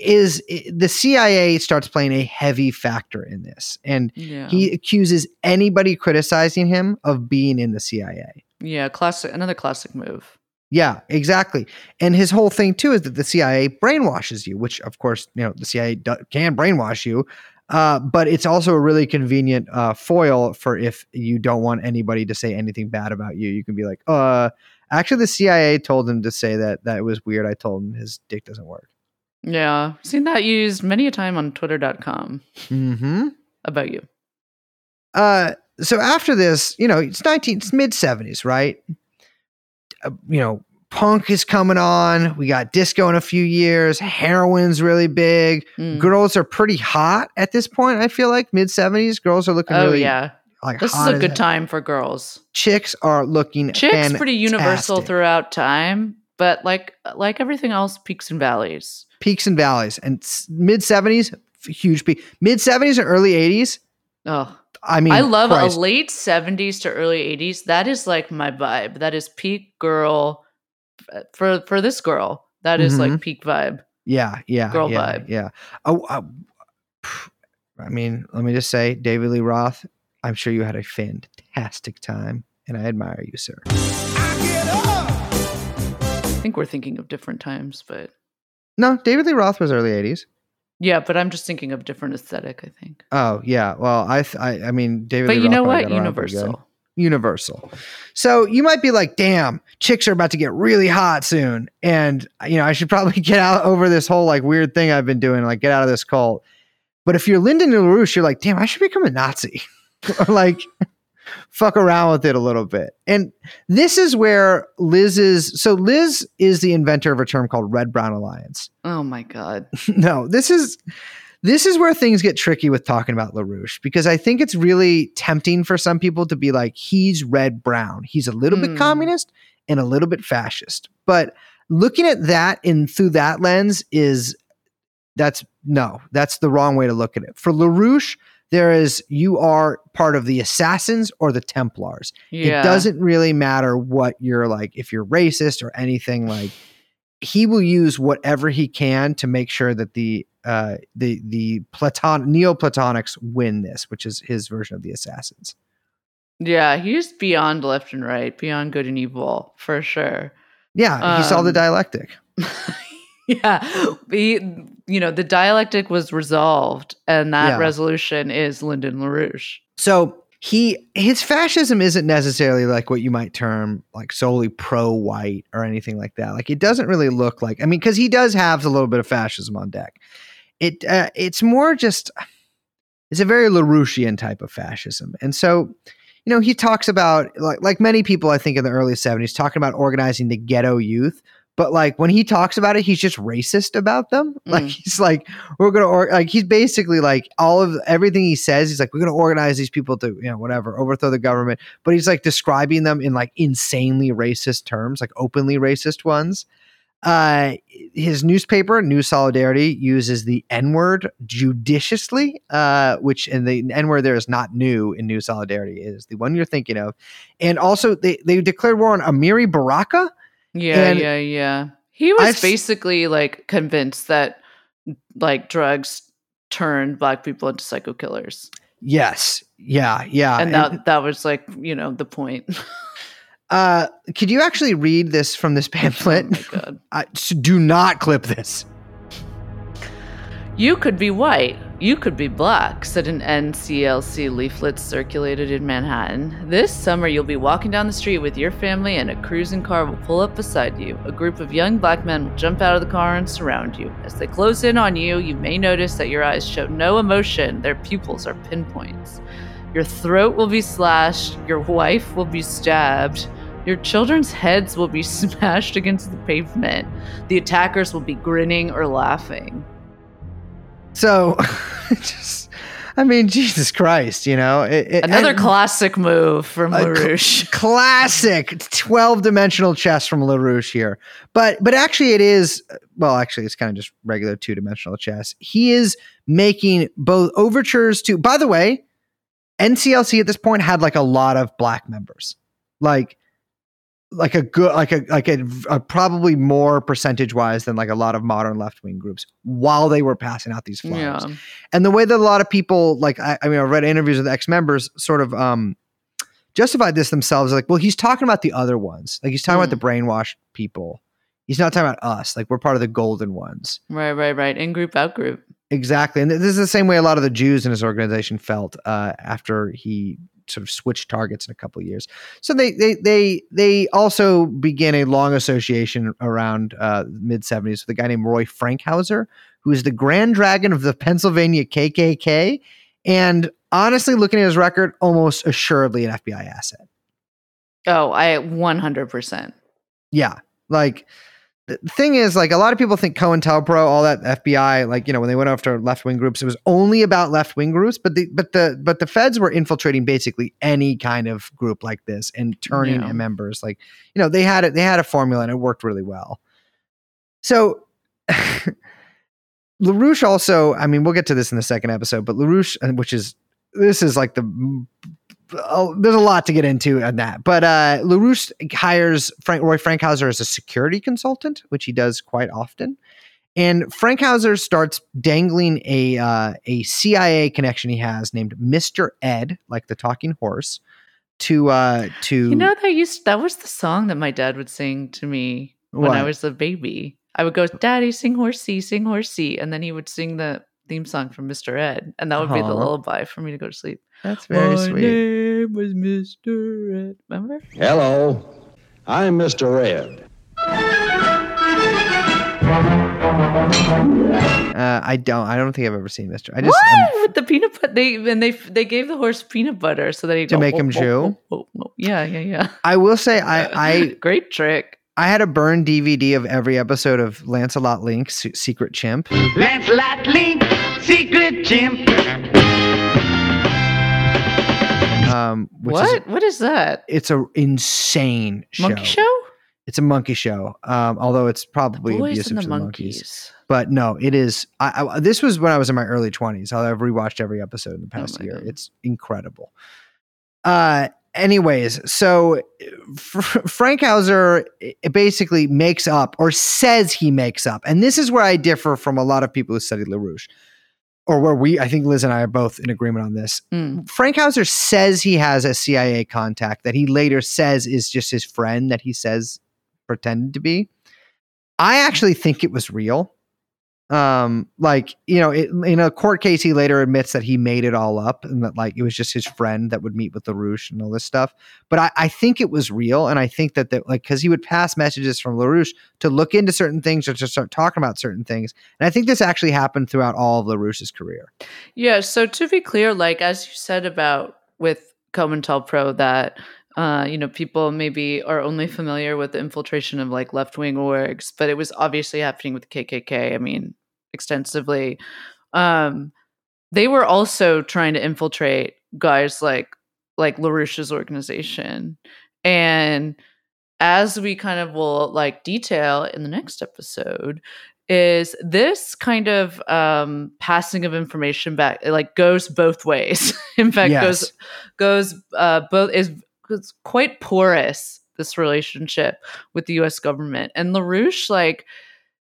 is the CIA starts playing a heavy factor in this, and yeah, he accuses anybody criticizing him of being in the CIA. yeah, classic, another classic move. Yeah, exactly. And his whole thing too is that the CIA brainwashes you, which of course you know the CIA do- can brainwash you, uh, but it's also a really convenient uh, foil for if you don't want anybody to say anything bad about you. You can be like, uh, actually, the CIA told him to say that that was weird. I told him his dick doesn't work. Yeah, seen that used many a time on Twitter.com Hmm. about you. Uh, so after this, you know, it's nineteen, it's mid seventies, right? Uh, you know, punk is coming on. We got disco in a few years. Heroin's really big. Mm. Girls are pretty hot at this point. I feel like mid seventies, girls are looking Oh really yeah, like this is a good time for girls. Chicks are looking Chicks pretty universal throughout time, but like like everything else, peaks and valleys. peaks and valleys. And mid seventies, huge peak. Mid seventies and early eighties. Oh, I mean, I love Christ. a late 70s to early 80s. That is like my vibe. That is peak girl for for this girl. That is like peak vibe. Yeah, yeah, Girl yeah, vibe. Yeah. Oh, uh, I mean, let me just say, David Lee Roth. I'm sure you had a fantastic time, and I admire you, sir. I, I think we're thinking of different times, but No, David Lee Roth was early '80s. Yeah, but I'm just thinking of different aesthetic, I think. Oh yeah. Well, I, th- I, I mean, David. But Lee you know Roth what? got around pretty good. Universal. Universal. So you might be like, damn, chicks are about to get really hot soon. And, you know, I should probably get out over this whole like weird thing I've been doing, like get out of this cult. But if you're Lyndon LaRouche, you're like, damn, I should become a Nazi. or like fuck around with it a little bit. And this is where Liz is. So Liz is the inventor of a term called Red Brown Alliance. Oh my god. no, this is this is where things get tricky with talking about LaRouche because I think it's really tempting for some people to be like, he's red brown. He's a little bit Hmm. communist and a little bit fascist. But looking at that in through that lens is that's no, that's the wrong way to look at it. For LaRouche, there is you are part of the assassins or the Templars. Yeah. It doesn't really matter what you're like, if you're racist or anything like he will use whatever he can to make sure that the uh the the Platon Neoplatonics win this, which is his version of the assassins. Yeah, he's beyond left and right, beyond good and evil, for sure. Yeah, he saw the Um, dialectic. yeah. He, you know, the dialectic was resolved, and that Yeah. resolution is Lyndon LaRouche. So he his fascism isn't necessarily like what you might term like solely pro-white or anything like that. Like it doesn't really look like. I mean, because he does have a little bit of fascism on deck. It uh, it's more just it's a very Larouchian type of fascism, and so you know he talks about like like many people I think in the early seventies talking about organizing the ghetto youth. But like when he talks about it, he's just racist about them. Like Mm. he's like, we're gonna or like he's basically like all of everything he says. He's like, we're gonna organize these people to you know whatever overthrow the government. But he's like describing them in like insanely racist terms, like openly racist ones. Uh, his newspaper, New Solidarity, uses the N word judiciously, uh, which and the N word there is not new in New Solidarity, it is the one you're thinking of. And also, they, they declared war on Amiri Baraka. Yeah, And yeah, yeah. He was I've basically like convinced that like drugs turned black people into psycho killers. Yes, yeah, yeah. and that that was like, you know, the point. uh, could you actually read this from this oh pamphlet? my god. s- do not clip this. You could be white. You could be black, said an NCLC leaflet circulated in Manhattan. This summer, you'll be walking down the street with your family, and a cruising car will pull up beside you. A group of young black men will jump out of the car and surround you. As they close in on you, you may notice that your eyes show no emotion, their pupils are pinpoints. Your throat will be slashed, your wife will be stabbed. Your children's heads will be smashed against the pavement. The attackers will be grinning or laughing. So, just, I mean, Jesus Christ, you know, it, it- Another classic move from A cl- classic 12 dimensional chess from LaRouche here. But but actually it is well actually it's kind of just regular two dimensional chess. He is making both overtures to by the way, NCLC at this point had like a lot of black members. Like like a good like a like a, a probably more percentage wise than like a lot of modern left wing groups while they were passing out these flyers Yeah. and the way that a lot of people like I, I mean i read interviews with ex-members sort of um justified this themselves like well he's talking about the other ones. Like he's talking about the brainwashed people. He's not talking about us. Like we're part of the golden ones. Right, right, right. In group, out group. exactly. And this is the same way a lot of the jews in his organization felt uh, after he sort of switch targets in a couple of years. So they they they they also began a long association around uh, mid 70s with a guy named roy frankhouser who is the grand dragon of the pennsylvania kkk and honestly looking at his record almost assuredly an fbi asset. Oh, I 100%. yeah. Like the thing is like a lot of people think COINTELPRO, all that FBI, like you know when they went after left wing groups, it was only about left wing groups, but the but the but the feds were infiltrating basically any kind of group like this and turning Yeah. members like you know they had it they had a formula and it worked really well. So LaRouche also, I mean, we'll get to this in the second episode, but LaRouche, uh, which is this is like the oh, there's a lot to get into on that. But uh LaRouche hires Frank Roy Frankhouser as a security consultant, which he does quite often. And Frankhouser starts dangling a uh, a CIA connection he has named Mr. Ed, like the talking horse, to uh to You know that used that was the song that my dad would sing to me when I was a baby. I would go, "Daddy, sing horsey, sing horsey," and then he would sing the theme song from Mr. Ed, and that would be the lullaby for me to go to sleep. That's very my sweet. name was Mr. Ed. Remember? Hello, I'm Mr. Red. Uh, I don't I don't think I've ever seen Mr. I just what um, with the peanut butter? They and they they gave the horse peanut butter so that he To make him chew? Yeah, yeah, yeah. I will say I I great trick. I had a burn DVD of every episode of Lancelot Link's Se- Secret Chimp. Lancelot Link, secret chimp. Um, which is What? what is that? it's a insane show. Monkey show? It's a monkey show. Um, although it's probably Boys abusive and the to the monkeys. monkeys. But no, it is. I, I, this was when I was in my early twenties. I've rewatched every episode in the past Oh year. God. It's incredible. Uh, anyways, so Fr- Frankhouser eh, basically makes up or says he makes up, and this is where I differ from a lot of people who study LaRouche, or where we, I think Liz and I are both in agreement on this. Mm. Frankhouser says he has a CIA contact that he later says is just his friend that he says pretended to be. I actually think it was real. Um, like you know, it, in a court case, he later admits that he made it all up and that like it was just his friend that would meet with LaRouche and all this stuff. But I, I think it was real, and I think that that like because he would pass messages from LaRouche to look into certain things or to start talking about certain things, and I think this actually happened throughout all of LaRouche's career. Yeah. So to be clear, like as you said about with COINTELPRO, that uh, you know, people maybe are only familiar with the infiltration of like left wing orgs, but it was obviously happening with KKK. I mean, extensively. Um, they were also trying to infiltrate guys like like LaRouche's organization, and as we kind of will like detail in the next episode, is this kind of um, passing of information back it, like goes both ways. in fact, Yes. goes goes uh, both is it's quite porous this relationship with the U.S. government and LaRouche like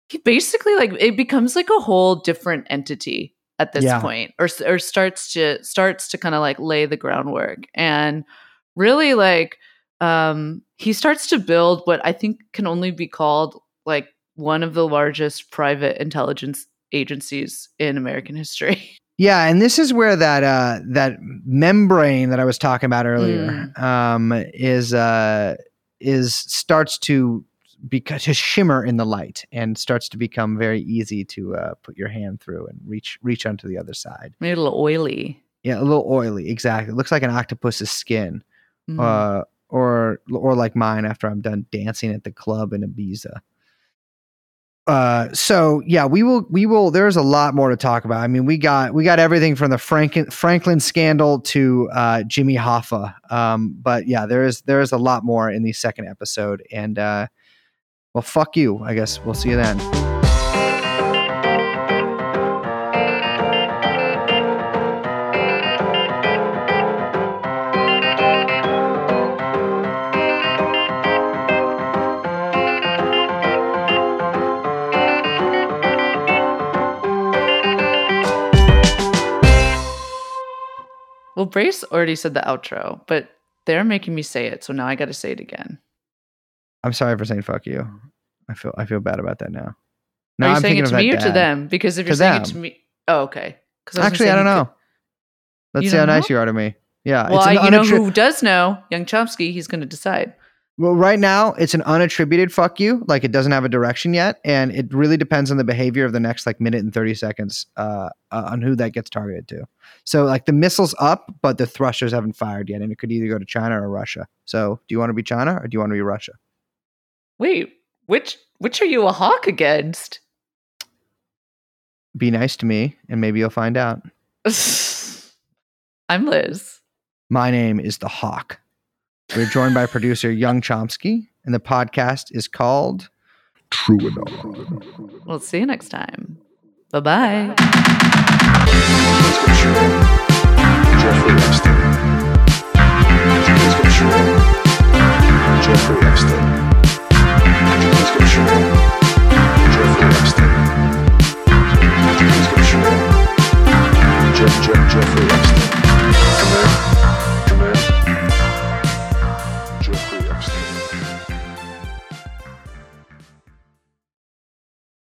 he basically like it becomes like a whole different entity at this Yeah. point, or or starts to starts to kind of like lay the groundwork and really like um he starts to build what I think can only be called like one of the largest private intelligence agencies in American history. Yeah, and this is where that uh, that membrane that I was talking about earlier um, is uh, is starts to to shimmer in the light and starts to become very easy to uh, put your hand through and reach reach onto the other side. Maybe a little oily. Yeah, a little oily. Exactly. It looks like an octopus's skin, Mm. uh, or or like mine after I'm done dancing at the club in Ibiza. Uh, so yeah, we will we will. There's a lot more to talk about. I mean, we got we got everything from the Franklin Franklin scandal to uh, Jimmy Hoffa. Um, but yeah, there is there is a lot more in the second episode, and uh, well, fuck you. I guess we'll see you then. Well, Brace already said the outro, but they're making me say it, so now I got to say it again. I'm sorry for saying fuck you. I feel I feel bad about that now. Are No, you I'm saying it to me or to them? Because if you're saying it to me, oh, okay. 'Cause was gonna Actually, I don't know. could- Let's see how don't nice you are to me. Yeah. Well, it's I, you know who does know? Young Chomsky. He's going to decide. Well, right now it's an unattributed fuck you. Like it doesn't have a direction yet, and it really depends on the behavior of the next like minute and thirty seconds uh, uh, on who that gets targeted to. So like the missile's up, but the thrusters haven't fired yet, and it could either go to China or Russia. So do you want to be China or do you want to be Russia? Wait, which which are you a hawk against? Be nice to me, and maybe you'll find out. I'm Liz. My name is the Hawk. We're joined by producer Young Chomsky, and the podcast is called. TrueAnon. We'll see you next time. Bye bye. Jeffrey Epstein. Let's go show. Jeffrey Epstein. Let's. Jeffrey Epstein. Let's go show. Jeff, Jeff, Jeffrey Epstein.